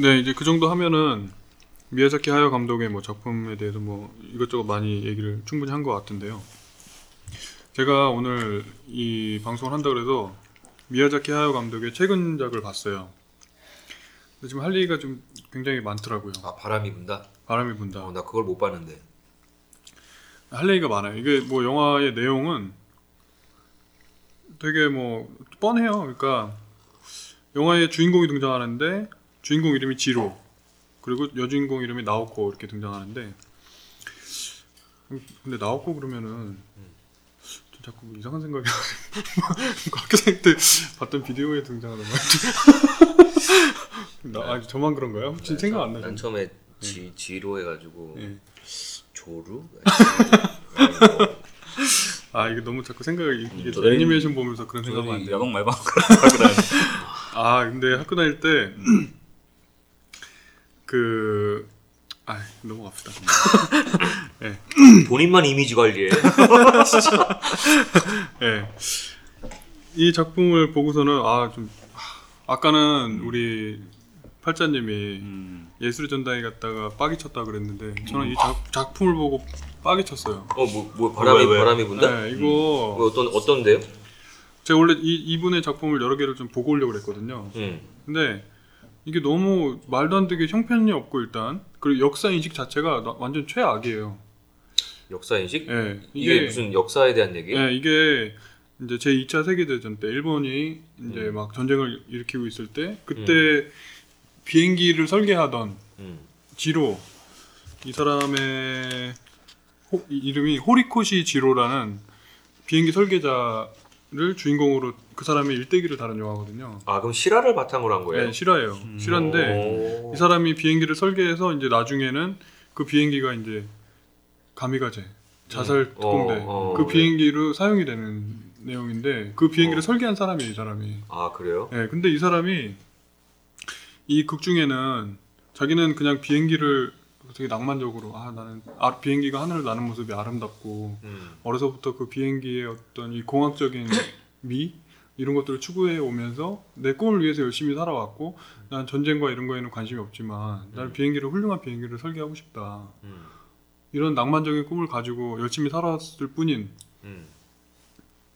네, 이제 그 정도 하면은 미야자키 하야 감독의 뭐 작품에 대해서 뭐 이것저것 많이 얘기를 충분히 한 것 같은데요. 제가 오늘 이 방송을 한다 그래서 미야자키 하야 감독의 최근작을 봤어요. 근데 지금 할 얘기가 좀 굉장히 많더라고요. 아 바람이 분다. 바람이 분다. 어, 나 그걸 못 봤는데. 할 얘기가 많아요. 이게 뭐 영화의 내용은 되게 뭐 뻔해요. 그러니까 영화의 주인공이 등장하는데 주인공 이름이 지로 그리고 여주인공 이름이 나오코 이렇게 등장하는데 근데 나오코 그러면은 좀 자꾸 이상한 생각이 학교 다닐 때 봤던 비디오에 등장하는 말. 나, 아, 저만 그런가요? 혹시 생각 안난 나죠? 처음에 지 지로 해가지고 예. 조루. 아 이게 너무 자꾸 생각이 이게 저희- 애니메이션 보면서 그런 돼요. 야광 말방 그런 아 근데 학교 다닐 때 그... 아 넘어갑시다 본인만 이미지 관리해. 예. 이 작품을 보고서는 아 좀 아까는 우리 팔자님이 음. 예술의 전당에 갔다가 빠기 쳤다 그랬는데 저는 이 작, 작품을 보고 빠기 쳤어요 어뭐 뭐 바람이 왜, 왜? 바람이 분다? 네 이거 뭐 어떤 어떤데요? 제가 원래 이, 이분의 작품을 여러 개를 좀 보고 오려고 그랬거든요 음. 근데 이게 너무 말도 안 되게 형편이 없고 일단 그리고 역사 인식 자체가 나- 완전 최악이에요 역사 인식? 예, 이게, 무슨 역사에 대한 얘기? 예, 이게 이제 제 2차 세계 대전 때 일본이 이제 음. 막 전쟁을 일으키고 있을 때 그때 비행기를 설계하던 음. 지로 이 사람의 호- 이- 이름이 호리코시 지로라는 비행기 설계자 를 주인공으로 그 사람의 일대기를 다룬 영화거든요. 아 그럼 실화를 바탕으로 한 거예요? 네, 실화예요. 실화인데 오. 이 사람이 비행기를 설계해서 이제 나중에는 그 비행기가 이제 가미가제 자살 음. 특공대 어, 어, 그 네. 비행기로 사용이 되는 내용인데 그 비행기를 어. 설계한 사람이에요 이 사람이 아 그래요? 예 근데 이 사람이 이 극 중에는 자기는 그냥 비행기를 되게 낭만적으로 아 나는 아, 비행기가 하늘을 나는 모습이 아름답고 음. 어려서부터 그 비행기의 어떤 이 공학적인 미 이런 것들을 추구해 오면서 내 꿈을 위해서 열심히 살아왔고 난 전쟁과 이런 거에는 관심이 없지만 나는 음. 비행기를 훌륭한 비행기를 설계하고 싶다 음. 이런 낭만적인 꿈을 가지고 열심히 살았을 뿐인 음.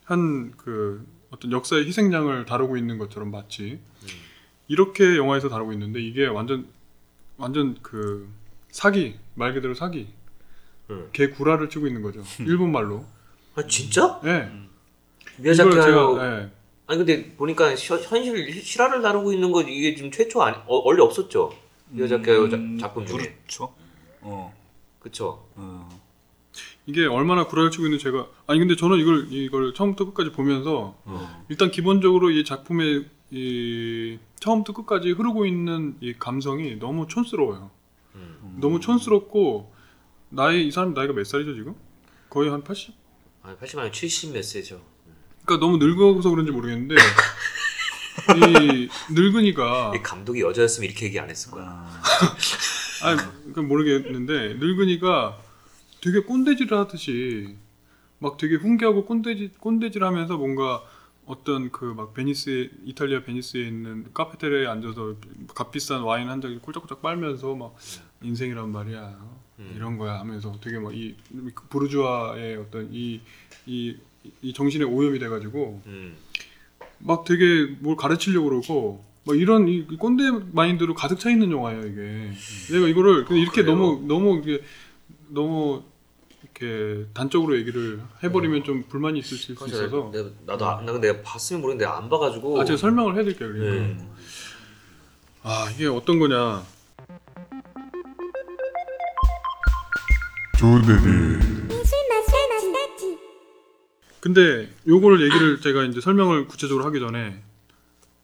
한그 어떤 역사의 희생양을 다루고 있는 것처럼 마치 음. 이렇게 영화에서 다루고 있는데 이게 완전 완전 그 사기 말 그대로 사기 음. 개 구라를 치고 있는 거죠 일본 말로 아 진짜? 예 미야자키 이걸 하야오. 제가 예. 아니 근데 보니까 시- 현실 실화를 다루고 있는 거 이게 지금 최초 아니 어, 원래 없었죠? 미야자키 하야오 자- 음, 작품 중에 그렇죠. 어. 그쵸? 어. 이게 얼마나 구라를 치고 있는 제가 아니 근데 저는 이걸 이걸 처음부터 끝까지 보면서 어. 일단 기본적으로 이 작품의 이 처음부터 끝까지 흐르고 있는 이 감성이 너무 촌스러워요. 음. 너무 촌스럽고 나이 이 사람 나이가 몇 살이죠 지금? 거의 한 80? 아 80만 원70 몇 세죠? 그러니까 너무 늙어서 그런지 모르겠는데 이 늙은이가 이 감독이 여자였으면 이렇게 얘기 안 했을 거야. 아. 아니 그러니까 모르겠는데 늙은이가 되게 꼰대질을 하듯이 막 되게 훈계하고 꼰대질 꼰대질 하면서 뭔가 어떤 그 막 베니스 이탈리아 베니스에 있는 카페테리아에 앉아서 값비싼 와인 한잔 꿀쩍꿀쩍 빨면서 막 인생이란 말이야 음. 이런 거야 하면서 되게 막이 부르주아의 어떤 이 이 이 정신에 오염이 돼가지고 음. 막 되게 뭘 가르치려고 그러고 막 이런 이 꼰대 마인드로 가득 차 있는 영화예요 이게. 내가 이거를 그냥 이렇게 그래요? 너무 너무 이게 너무 이렇게 단적으로 얘기를 해버리면 좀 불만이 있을 수 있어서 내가, 나도 아, 나 근데 내가 봤으면 모르겠는데 안 봐가지고. 아 제가 설명을 해드릴게요. 그러니까. 네. 아 이게 어떤 거냐. 근데 요거를 얘기를 제가 이제 설명을 구체적으로 하기 전에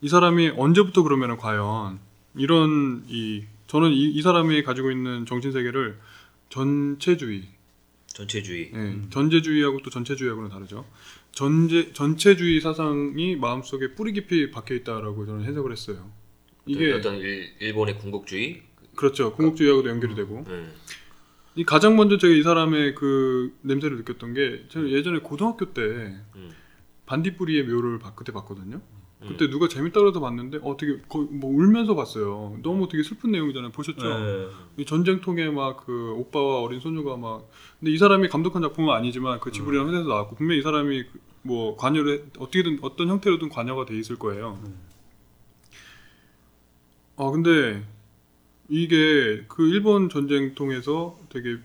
이 사람이 언제부터 그러면은 과연 이런 이 저는 이, 이 사람이 가지고 있는 정신 세계를 전체주의, 전체주의. 예, 전제주의하고 또 전체주의하고는 다르죠. 전제 전체주의 사상이 마음속에 뿌리 깊이 박혀 있다라고 저는 해석을 했어요. 이게 어떤 일, 일본의 군국주의. 그렇죠. 궁극주의하고도 연결이 되고 음. 이 가장 먼저 제가 이 사람의 그 냄새를 느꼈던 게 제가 예전에 고등학교 때 음. 반딧불이의 묘를 봐- 그때 봤거든요. 그때 누가 재밌다 그래서 봤는데 어 되게 거의 뭐 울면서 봤어요. 너무 되게 슬픈 내용이잖아요. 보셨죠? 네. 이 전쟁통에 막 그 오빠와 어린 소녀가 막 근데 이 사람이 감독한 작품은 아니지만 그 지브리라는 회사에서 나왔고 분명히 이 사람이 그뭐 관여를 해- 어떻게든 어떤 형태로든 관여가 돼 있을 거예요. 아 근데 이게 그 일본 전쟁통에서 되게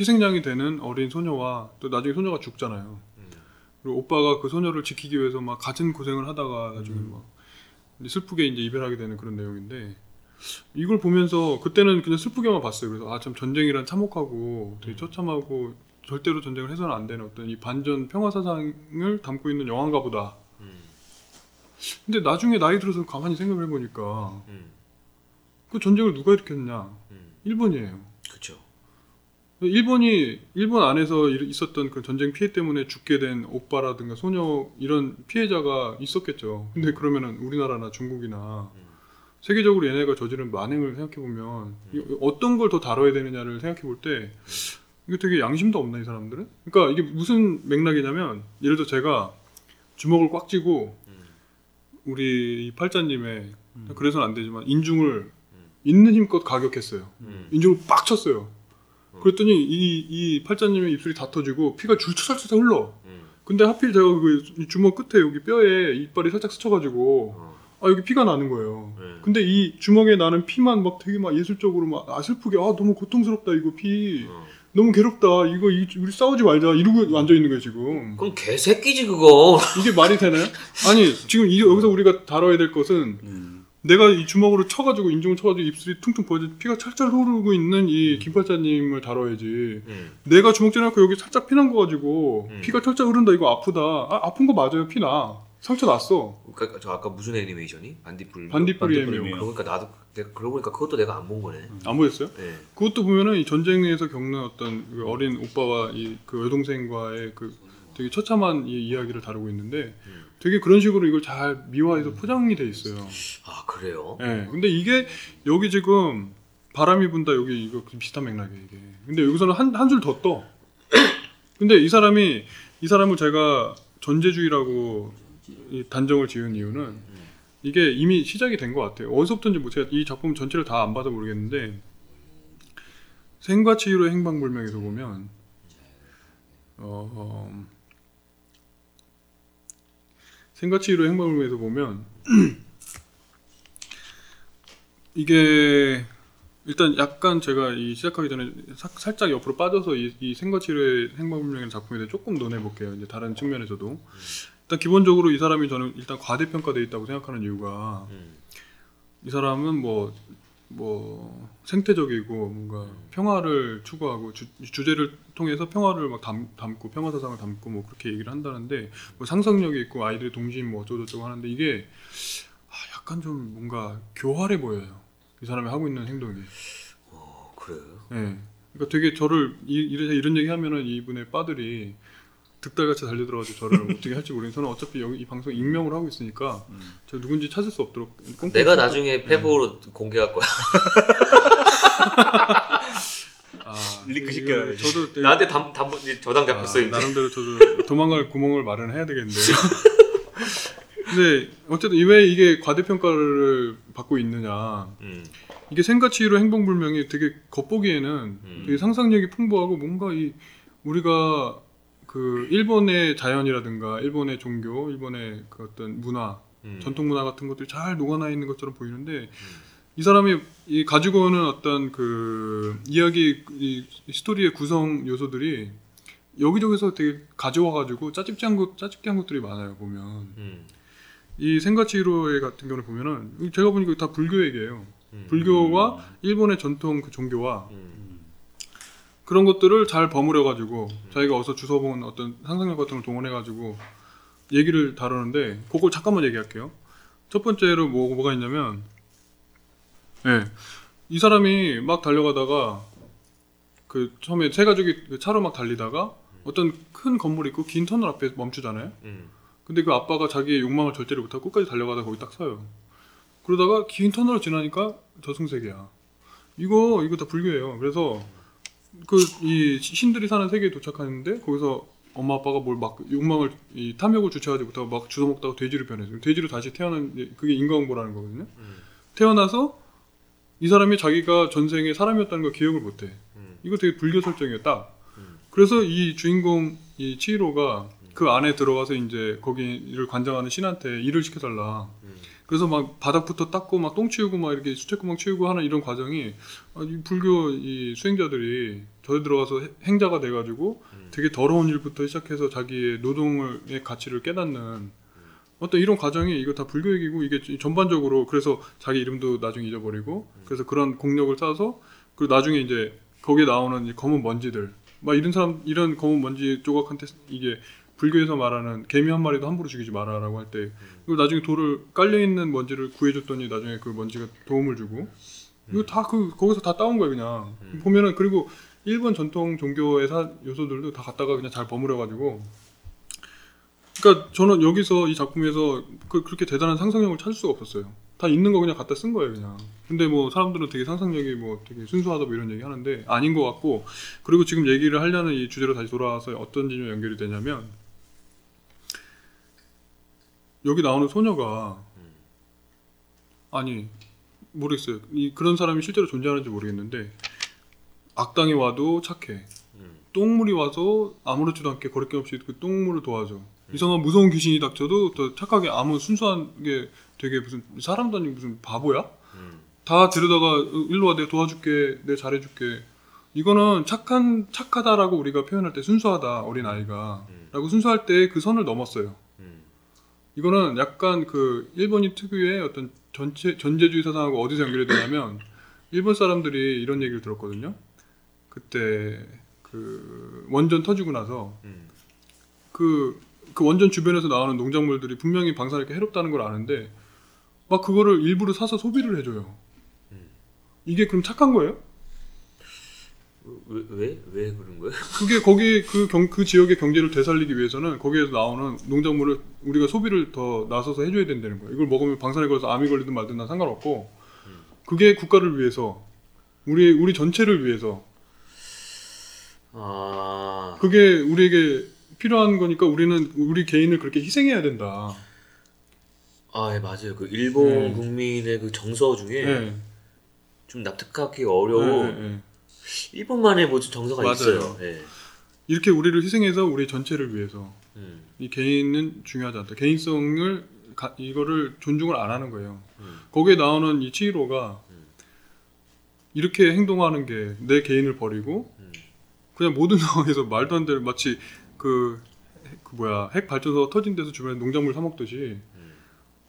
희생양이 되는 어린 소녀와 또 나중에 소녀가 죽잖아요. 음. 그리고 오빠가 그 소녀를 지키기 위해서 막 갖은 고생을 하다가 나중에 막 이제 슬프게 이제 이별하게 되는 그런 내용인데 이걸 보면서 그때는 그냥 슬프게만 봤어요. 그래서 아 참 전쟁이란 참혹하고 되게 처참하고 절대로 전쟁을 해서는 안 되는 어떤 이 반전 평화 사상을 담고 있는 영화인가 보다. 음. 근데 나중에 나이 들어서 가만히 생각을 해보니까 음. 그 전쟁을 누가 일으켰냐? 음. 일본이에요. 그쵸. 일본이 일본 안에서 일- 있었던 그 전쟁 피해 때문에 죽게 된 오빠라든가 소녀 이런 피해자가 있었겠죠. 근데 그러면은 우리나라나 중국이나 음. 세계적으로 얘네가 저지른 만행을 생각해 보면 어떤 걸 더 다뤄야 되느냐를 생각해 볼 때 이거 되게 양심도 없나 이 사람들은? 그러니까 이게 무슨 맥락이냐면 예를 들어 제가 주먹을 꽉 쥐고 음. 우리 이 팔자님의 그래서는 안 되지만 인중을 있는 힘껏 가격했어요. 음. 인중을 빡 쳤어요. 그랬더니 이, 이 팔자님의 입술이 다 터지고 피가 줄줄살짝 흘러. 음. 근데 하필 제가 그이 주먹 끝에 여기 뼈에 이빨이 살짝 스쳐가지고 어. 아 여기 피가 나는 거예요. 네. 근데 이 주먹에 나는 피만 막 되게 막 예술적으로 막 아 슬프게 아 너무 고통스럽다 이거 피 어. 너무 괴롭다 이거 이- 우리 싸우지 말자 이러고 앉아 있는 거예요 지금 그럼 개새끼지 그거. 이게 말이 되나요? 아니 지금 이, 여기서 우리가 다뤄야 될 것은 음. 내가 이 주먹으로 쳐가지고 인중을 쳐가지고 입술이 퉁퉁 부어져 피가 찰찰 흐르고 있는 이 김팔자님을 다뤄야지 음. 내가 주먹 쥐놓고 여기 살짝 피난 거 가지고 음. 피가 철철 흐른다 이거 아프다 아, 아픈 거 맞아요 피 나 상처 났어 그러니까 저 아까 무슨 애니메이션이? 반딧불. 반딧불이며. 애미요 그러니까 나도 내가 그러고 보니까 그것도 내가 안 본 거네. 안 보였어요? 네. 그것도 보면은 이 전쟁에서 겪는 어떤 그 어린 오빠와 이 그 여동생과의 그 되게 처참한 이 이야기를 다루고 있는데 음. 되게 그런 식으로 이걸 잘 미화해서 포장이 돼 있어요. 아 그래요? 예. 근데 이게 여기 지금 바람이 분다 여기 이거 그 비슷한 맥락이에요 이게. 근데 여기서는 한 한 줄 더 떠. 근데 이 사람이 이 사람을 제가 전제주의라고 이 단정을 지은 이유는 이게 이미 시작이 된 것 같아요. 어디서부터인지 뭐 제가 이 작품 전체를 다 안 봐서 모르겠는데 생과 치유의 행방불명에서 보면 어, 어 치유의 행방불명에서 보면 이게 일단 약간 제가 이 시작하기 전에 사- 살짝 옆으로 빠져서 이, 이 생과치료의 행방불명이라는 작품에 대해 조금 논해볼게요. 이제 다른 측면에서도 일단 기본적으로 이 사람이 저는 일단 과대평가돼 있다고 생각하는 이유가 음. 이 사람은 뭐, 뭐, 생태적이고, 뭔가 평화를 추구하고, 주, 주제를 통해서 평화를 막 담, 담고, 평화 사상을 담고, 뭐, 그렇게 얘기를 한다는데, 뭐, 상상력이 있고, 아이들의 동심, 뭐, 어쩌고저쩌고 하는데, 이게, 아, 약간 좀 뭔가 교활해 보여요. 이 사람이 하고 있는 행동이. 어 그래요. 예. 그러니까 되게 저를, 이, 이런, 얘기 하면은 이분의 빠들이 득달같이 달려들어가지고 저를 어떻게 할지 모르겠는데, 저는 어차피 여기 이 방송 익명으로 하고 있으니까, 제가 누군지 찾을 수 없도록. 내가 나중에 페북으로 공개할 거야. 아, 이거 시켜야지. 저도 되게- 나한테 담, 담, 저장 아, 잡혔어 이제. 나름대로 저도 도망갈 구멍을 마련해야 되겠는데. 근데 어쨌든 왜 이게 과대평가를 받고 있느냐. 음. 이게 생가치로 행동불명이 되게 겉보기에는 음. 되게 상상력이 풍부하고 뭔가 이 우리가 그 일본의 자연이라든가 일본의 종교, 일본의 그 어떤 문화, 음. 전통 문화 같은 것들이 잘 녹아나 있는 것처럼 보이는데 이 사람이 이 가지고 오는 어떤 그 이야기 이 스토리의 구성 요소들이 여기저기서 되게 가져와 가지고 짜집기 한 것, 짜집기 한 것들이 많아요 보면 음. 이 생가치로의 같은 경우를 보면은 제가 보니까 다 불교 얘기예요. 음. 불교와 일본의 전통 그 종교와 음. 그런 것들을 잘 버무려 가지고 자기가 어서 주워본 어떤 상상력 같은 걸 동원해 가지고 얘기를 다루는데 그걸 잠깐만 얘기할게요. 첫 번째로 뭐, 뭐가 있냐면 예. 이 사람이 막 달려가다가 그 처음에 세 가족이 그 차로 막 달리다가 어떤 큰 건물 있고 긴 터널 앞에 멈추잖아요. 음. 근데 그 아빠가 자기의 욕망을 절대로 못하고 끝까지 달려가다 거기 딱 서요. 그러다가 긴 터널을 지나니까 저승세계야. 이거 이거 다 불교예요. 그래서 그 이 신들이 사는 세계에 도착하는데 거기서 엄마 아빠가 뭘 막 욕망을 이 탐욕을 주체하지부터 막 주워 먹다가 돼지로 변해서 돼지로 다시 태어난 그게 인과응보라는 거거든요. 음. 태어나서 이 사람이 자기가 전생에 사람이었다는 걸 기억을 못해. 음. 이거 되게 불교 설정이에요, 딱. 음. 그래서 이 주인공 이 치히로가 그 안에 들어가서 이제 거기를 관장하는 신한테 일을 시켜달라. 음. 그래서 막 바닥부터 닦고 막 똥 치우고 막 이렇게 수채구멍 치우고 하는 이런 과정이 아, 이 불교 이 수행자들이 저에 들어가서 해- 행자가 돼가지고 음. 되게 더러운 일부터 시작해서 자기의 노동의 가치를 깨닫는 어떤 이런 과정이 이거 다 불교 얘기고 이게 전반적으로 그래서 자기 이름도 나중에 잊어버리고 그래서 그런 공력을 쌓아서 그리고 나중에 이제 거기에 나오는 이 검은 먼지들 막 이런 사람 이런 검은 먼지 조각한테 이게 불교에서 말하는 개미 한 마리도 함부로 죽이지 마라라고 할 때 이거 나중에 돌을 깔려 있는 먼지를 구해줬더니 나중에 그 먼지가 도움을 주고 이거 다 그 거기서 다 따온 거예요 그냥. 음. 보면은 그리고 일본 전통 종교의 사, 요소들도 다 갖다가 그냥 잘 버무려 가지고 그러니까 저는 여기서 이 작품에서 그, 그렇게 대단한 상상력을 찾을 수가 없었어요. 다 있는 거 그냥 갖다 쓴 거예요, 그냥. 근데 뭐 사람들은 되게 상상력이 뭐 되게 순수하다 뭐 이런 얘기 하는데 아닌 것 같고 그리고 지금 얘기를 하려는 이 주제로 다시 돌아와서 어떤 지점 연결이 되냐면 여기 나오는 소녀가 아니 모르겠어요. 이 그런 사람이 실제로 존재하는지 모르겠는데 악당이 와도 착해. 음. 똥물이 와서 아무렇지도 않게 거리낌 없이 그 똥물을 도와줘. 이상한 무서운 귀신이 닥쳐도 더 착하게 아무 순수한 게 되게 무슨 사람도 아니고 무슨 바보야? 음. 다 데려다가 어, 일로 와 내가 도와줄게 내가 잘해줄게 이거는 착한 착하다라고 우리가 표현할 때 순수하다 어린 아이가 음. 라고 순수할 때 그 선을 넘었어요 음. 이거는 약간 그 일본인 특유의 어떤 전체 전제주의 사상하고 어디서 연결이 되냐면 일본 사람들이 이런 얘기를 들었거든요 그때 그 원전 터지고 나서 음. 그, 그 원전 주변에서 나오는 농작물들이 분명히 방사능에 해롭다는 걸 아는데 막 그거를 일부러 사서 소비를 해줘요. 음. 이게 그럼 착한 거예요? 왜, 왜? 왜 그런 거예요? 그게 거기 그, 경, 그 지역의 경제를 되살리기 위해서는 거기에서 나오는 농작물을 우리가 소비를 더 나서서 해줘야 된다는 거예요. 이걸 먹으면 방사능에 걸려서 암이 걸리든 말든 난 상관없고 그게 국가를 위해서 우리 우리 전체를 위해서 아. 그게 우리에게 필요한 거니까 우리는 우리 개인을 그렇게 희생해야 된다. 아, 예, 맞아요. 그 일본 네. 국민의 그 정서 중에 네. 좀 납득하기 어려운 네, 네, 네. 일본만의 무슨 정서가 맞아요. 있어요. 예. 이렇게 우리를 희생해서 우리 전체를 위해서 음. 이 개인은 중요하지 않다. 개인성을 가- 이거를 존중을 안 하는 거예요. 음. 거기에 나오는 이 치히로가 음. 이렇게 행동하는 게 내 개인을 버리고 음. 그냥 모든 상황에서 말도 안 되는 마치 그, 그 뭐야 핵 발전소가 터진 데서 주변에 농작물 사 먹듯이 음.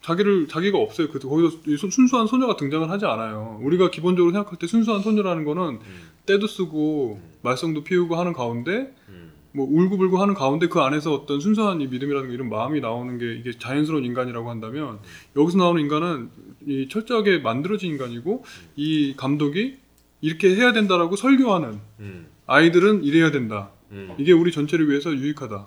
자기를 자기가 없어요. 그 거기서 순- 순수한 소녀가 등장을 하지 않아요. 우리가 기본적으로 생각할 때 순수한 소녀라는 거는 음. 때도 쓰고 말썽도 피우고 하는 가운데 음. 뭐 울고불고 하는 가운데 그 안에서 어떤 순수한 이 믿음이라는 게 이런 마음이 나오는 게 이게 자연스러운 인간이라고 한다면 여기서 나오는 인간은 이 철저하게 만들어진 인간이고 이 감독이 이렇게 해야 된다라고 설교하는 음. 아이들은 이래야 된다. 음. 이게 우리 전체를 위해서 유익하다.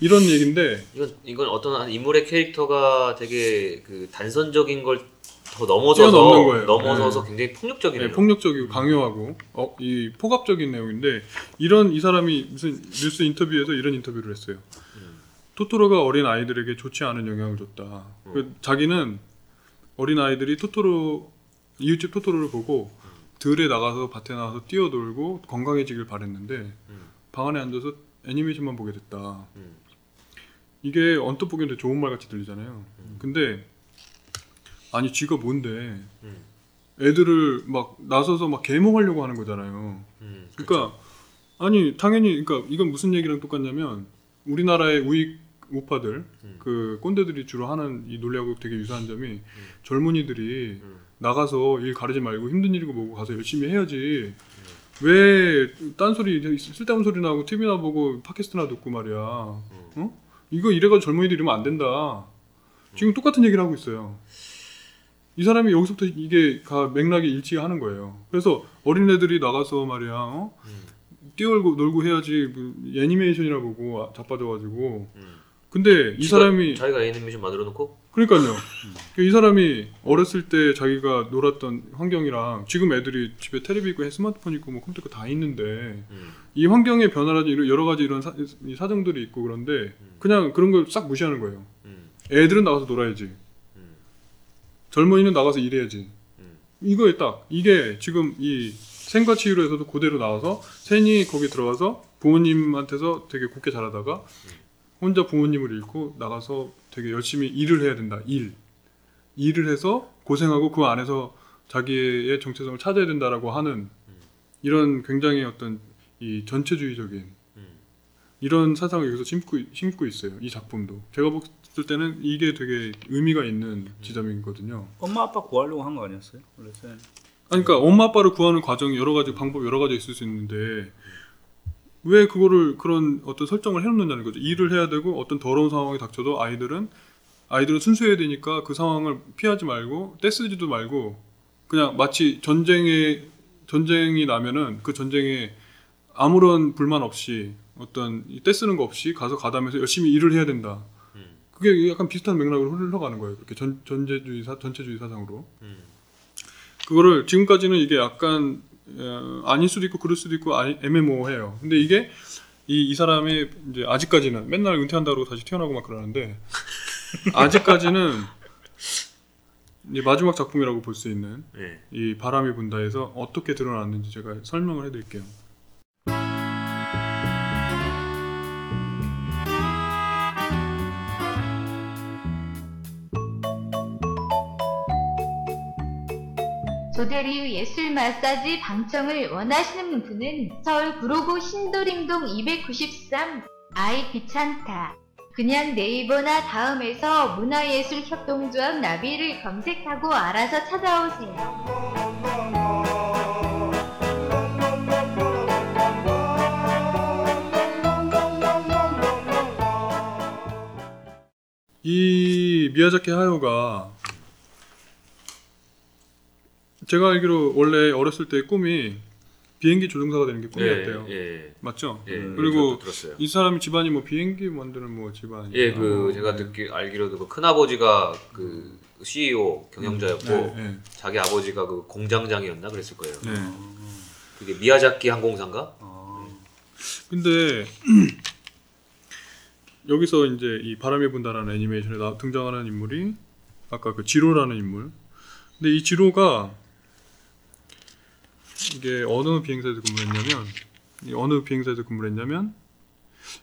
이런 얘기인데 이건 이건 어떤 한 인물의 캐릭터가 되게 그 단선적인 걸 더 넘어서서. 넘어서서 네. 굉장히 폭력적이네요. 네, 폭력적이고 강요하고 어, 이 폭압적인 내용인데 이런 이 사람이 무슨 뉴스 인터뷰에서 이런 인터뷰를 했어요. 음. 토토로가 어린 아이들에게 좋지 않은 영향을 줬다. 그 자기는 어린 아이들이 토토로 이웃집 토토로를 보고 들에 나가서 밭에 나가서 뛰어놀고 건강해지길 바랬는데 음. 방 안에 앉아서 애니메이션만 보게 됐다. 음. 이게 언뜻 보기에는 좋은 말 같이 들리잖아요. 근데 아니 쥐가 뭔데 음. 애들을 막 나서서 막 계몽하려고 하는 거잖아요. 음. 그러니까 아니 당연히 그러니까 이건 무슨 얘기랑 똑같냐면 우리나라의 우익 우파들 음. 그 꼰대들이 주로 하는 이 논리하고 되게 유사한 점이 젊은이들이 음. 나가서 일 가르지 말고 힘든 일이고 뭐고 가서 열심히 해야지. 왜 딴소리 쓸데없는 소리 나고 TV나 보고 팟캐스트나 듣고 말이야. 어? 이거 이래가지고 젊은이들 이러면 안 된다. 지금 똑같은 얘기를 하고 있어요. 이 사람이 여기서부터 이게 가 맥락이 일치하는 거예요. 그래서 어린애들이 나가서 말이야 어? 음. 뛰어놀고 놀고 해야지 뭐 애니메이션이라 보고 자빠져가지고. 음. 근데 이 사람이 자기가 애니메이션 만들어 놓고 그러니까요. 이 사람이 어렸을 때 자기가 놀았던 환경이랑 지금 애들이 집에 텔레비 있고 스마트폰 있고 뭐 컴퓨터 다 있는데 음. 이 환경의 변화라든지 여러 가지 이런 사, 이 사정들이 있고 그런데 그냥 그런 걸 싹 무시하는 거예요. 음. 애들은 나가서 놀아야지. 음. 젊은이는 나가서 일해야지. 음. 이거에 딱 이게 지금 이 생과 치유로에서도 그대로 나와서 sen이 거기 들어가서 부모님한테서 되게 곱게 자라다가 혼자 부모님을 잃고 나가서 되게 열심히 일을 해야 된다. 일. 일을 해서 고생하고 그 안에서 자기의 정체성을 찾아야 된다라고 하는 이런 굉장히 어떤 이 전체주의적인 음. 이런 사상을 여기서 심고, 심고 있어요. 이 작품도. 제가 봤을 때는 이게 되게 의미가 있는 지점이거든요. 엄마 아빠 구하려고 한 거 아니었어요? 원래 쌤. 아니, 그러니까 엄마 아빠를 구하는 과정이 여러 가지 방법 여러 가지 있을 수 있는데 왜 그거를 그런 어떤 설정을 해놓느냐는 거죠. 일을 해야 되고 어떤 더러운 상황이 닥쳐도 아이들은 아이들은 순수해야 되니까 그 상황을 피하지 말고 떼쓰지도 말고 그냥 마치 전쟁에 전쟁이 나면은 그 전쟁에 아무런 불만 없이 어떤 이 떼쓰는 거 없이 가서 가담해서 열심히 일을 해야 된다. 음. 그게 약간 비슷한 맥락으로 흘러가는 거예요. 그렇게 전, 전제주의 사, 전체주의 사상으로. 음. 그거를 지금까지는 이게 약간 어, 아닐 수도 있고 그럴 수도 있고 아니, 애매모호해요. 근데 이게 이, 이 사람이 이제 아직까지는 맨날 은퇴한다고 다시 태어나고 막 그러는데 아직까지는 이제 마지막 작품이라고 볼 수 있는 네. 이 바람이 분다에서 어떻게 드러났는지 제가 설명을 해드릴게요. 조대리유 예술 마사지 방청을 원하시는 분은 서울 구로구 신도림동 293 아이 귀찮다. 그냥 네이버나 다음에서 문화예술 협동조합 나비를 검색하고 알아서 찾아오세요. 이 미야자키 하요가 제가 알기로 원래 어렸을 때 꿈이 비행기 조종사가 되는 게 꿈이었대요. 예, 예. 맞죠? 예. 음, 그리고. 이 사람이 집안이 뭐 비행기 만드는 뭐 집안이. 예, 그 제가 듣기 알기로도 그 큰 아버지가 그 CEO 경영자였고 네, 네, 자기 아버지가 그 공장장이었나 그랬을 거예요. 네. 그게 미야자키 항공사인가? 아, 근데 여기서 이제 이 바람이 분다라는 애니메이션에 나- 등장하는 인물이 아까 그 지로라는 인물. 근데 이 지로가 이게 어느 비행사에서 근무했냐면 이 어느 비행사에서 근무했냐면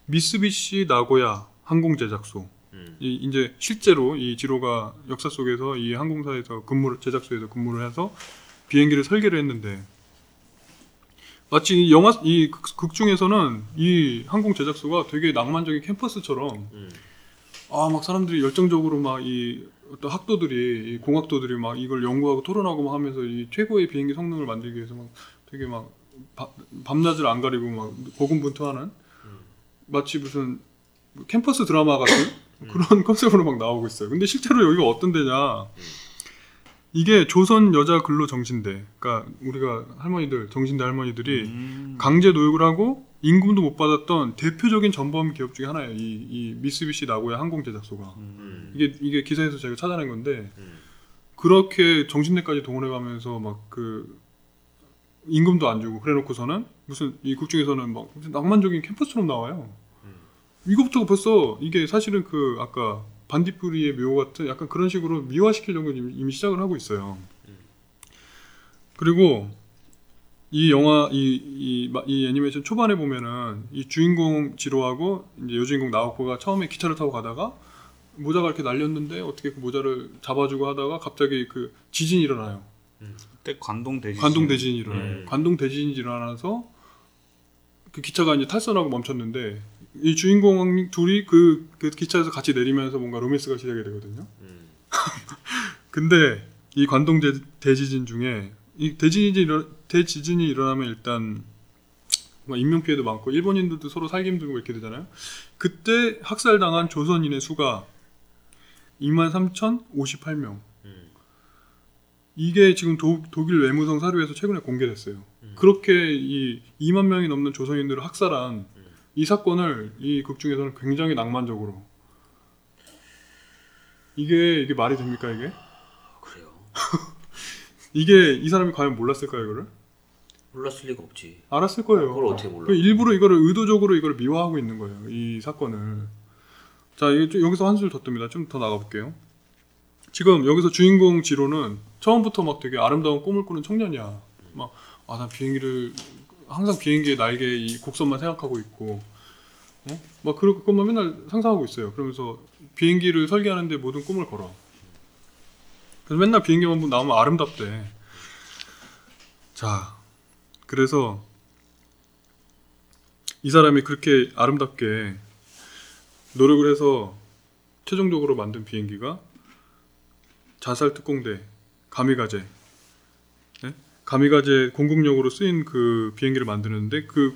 미쓰비시 나고야 항공 제작소. 음. 이 이제 실제로 이 지로가 역사 속에서 이 항공사에서 근무를 제작소에서 근무를 해서 비행기를 설계를 했는데 마치 이 영화 이 극 중에서는 이 항공 제작소가 되게 낭만적인 캠퍼스처럼 음. 아막 사람들이 열정적으로 막 이 어떤 학도들이 이 공학도들이 막 이걸 연구하고 토론하고 막 하면서 이 최고의 비행기 성능을 만들기 위해서 막 되게 막 바- 밤낮을 안 가리고 막 고군분투하는 마치 무슨 캠퍼스 드라마 같은 그런 컨셉으로 막 나오고 있어요. 근데 실제로 여기가 어떤 데냐? 이게 조선 여자 근로 정신대. 그러니까 우리가 할머니들 정신대 할머니들이 음. 강제 노역을 하고 임금도 못 받았던 대표적인 전범 기업 중에 하나예요. 이, 이 미쓰비시 나고야 항공 제작소가. 음. 이게 이게 기사에서 제가 찾아낸 건데 음. 그렇게 정신대까지 동원해 가면서 막 그 임금도 안 주고 그래놓고서는 무슨 이 국 중에서는 막 낭만적인 캠퍼스처럼 나와요. 이거부터 벌써 이게 사실은 그 아까 반딧불이의 묘 같은 약간 그런 식으로 미화시키려고 이미, 이미 시작을 하고 있어요. 그리고 이 영화 이, 이, 마- 이 애니메이션 초반에 보면은 이 주인공 지로하고 이제 여주인공 나오코가 처음에 기차를 타고 가다가 모자가 이렇게 날렸는데 어떻게 그 모자를 잡아주고 하다가 갑자기 그 지진이 일어나요. 그때 관동 대지. 관동 대진이 일어나요. 음. 관동 대진이 일어나서 그 기차가 이제 탈선하고 멈췄는데 이 주인공 둘이 그, 그 기차에서 같이 내리면서 뭔가 로맨스가 시작이 되거든요. 음. 근데 이 관동 대, 대지진 중에 이 대지진이 일어, 대지진이 일어나면 일단 뭐 인명 피해도 많고 일본인들도 서로 살기 힘들고 이렇게 되잖아요. 그때 학살당한 조선인의 수가 23,058명. 음. 이게 지금 도, 독일 외무성 사료에서 최근에 공개됐어요. 그렇게 이 2만 명이 넘는 조선인들을 학살한 이 사건을 이 극 중에서는 굉장히 낭만적으로 이게 이게 말이 됩니까 이게? 그래요. 이게 이 사람이 과연 몰랐을까요 이거를? 몰랐을 리가 없지. 알았을 거예요. 그걸 어떻게 몰라? 그 일부러 이거를 의도적으로 이거를 미화하고 있는 거예요. 이 사건을. 자, 여기서 한술 더 뜹니다. 좀 더 나가볼게요. 지금 여기서 주인공 지로는 처음부터 막 되게 아름다운 꿈을 꾸는 청년이야. 막, 아, 나 비행기를, 항상 비행기의 날개 이 곡선만 생각하고 있고, 어? 막 그런 것만 맨날 상상하고 있어요. 그러면서 비행기를 설계하는데 모든 꿈을 걸어. 그래서 맨날 비행기만 나오면 아름답대. 자, 그래서 이 사람이 그렇게 아름답게 노력을 해서 최종적으로 만든 비행기가 자살 특공대 가미가제 네? 가미가제 공국용으로 쓰인 그 비행기를 만드는데 그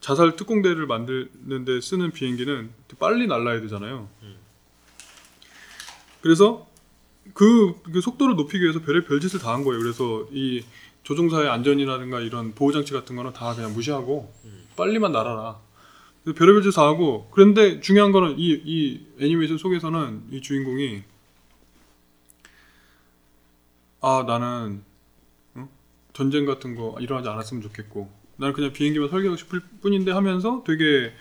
자살 특공대를 만드는데 쓰는 비행기는 빨리 날아야 되잖아요. 그래서 그, 그 속도를 높이기 위해서 별의 별짓을 다 한 거예요. 그래서 이 조종사의 안전이라든가 이런 보호 장치 같은 거는 다 그냥 무시하고 빨리만 날아라. 별의별 짓다 하고 그런데 중요한 거는 이, 이 애니메이션 속에서는 이 주인공이 아 나는 어? 전쟁 같은 거 일어나지 않았으면 좋겠고 나는 그냥 비행기만 설계하고 싶을 뿐인데 하면서 되게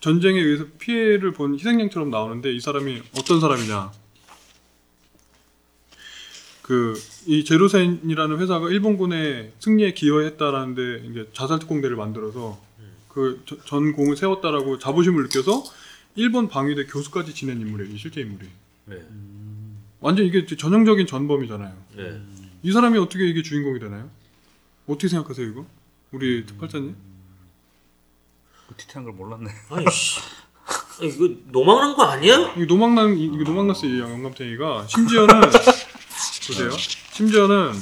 전쟁에 의해서 피해를 본 희생양처럼 나오는데 이 사람이 어떤 사람이냐 그 이 제로센이라는 회사가 일본군의 승리에 기여했다라는데 이제 자살 특공대를 만들어서 그 저- 전공을 세웠다라고 자부심을 느껴서 일본 방위대 교수까지 지낸 인물이에요. 이 실제 인물이. 네. 완전 이게 전형적인 전범이잖아요. 네. 이 사람이 어떻게 이게 주인공이 되나요? 어떻게 생각하세요 이거? 우리 특팔자님? 그 디테일한 걸 몰랐네. 아니 씨. 아니, 이거 노망한 거 아니야? 이 노망난 이- 노망나스 이 영감탱이가 심지어는 보세요. 심지어는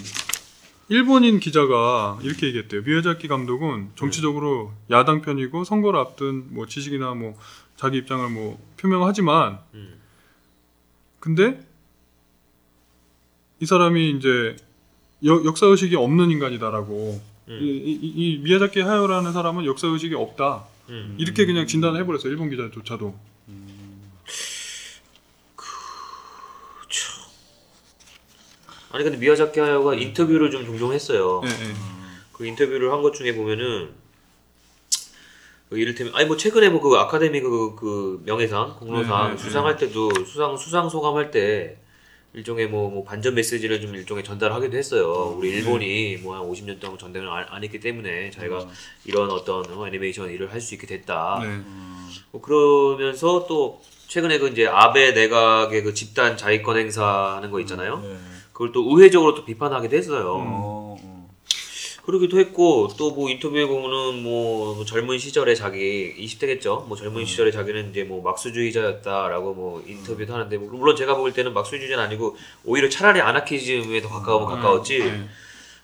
일본인 기자가 이렇게 얘기했대요. 미야자키 감독은 정치적으로 야당 편이고 선거를 앞둔 뭐 지식이나 뭐 자기 입장을 뭐 표명하지만 음. 근데 이 사람이 이제 여- 역사 의식이 없는 인간이다라고 음. 이, 이, 이 미야자키 하야오라는 사람은 역사 의식이 없다 음. 이렇게 그냥 진단을 해버렸어요 일본 기자조차도 아니 근데 미야자키 하야오가 인터뷰를 좀 종종 했어요. 예, 예. 그 인터뷰를 한 것 중에 보면은 그 이를테면 아니 뭐 최근에 뭐 그 아카데미 그, 그 명예상 공로상 네, 네, 수상할 때도 수상 수상 소감할 때 일종의 뭐, 뭐 반전 메시지를 좀 일종의 전달하기도 했어요. 우리 일본이 뭐 한 50년 동안 전쟁을 안, 안 했기 때문에 자기가 이런 어떤 어, 애니메이션 일을 할 수 있게 됐다. 네. 뭐 그러면서 또 최근에 그 이제 아베 내각의 그 집단 자위권 행사하는 거 있잖아요. 네. 그걸 또 의회적으로 또 비판하기도 했어요. 어, 어. 그러기도 했고 또 뭐 인터뷰에 보면은 뭐 젊은 시절에 자기 20대겠죠. 뭐 젊은 시절에 자기는 이제 뭐 막수주의자였다라고 뭐 인터뷰도 하는데 뭐 물론 제가 볼 때는 막수주의자는 아니고 오히려 차라리 아나키즘에 더 가까우면 가까웠지. 네.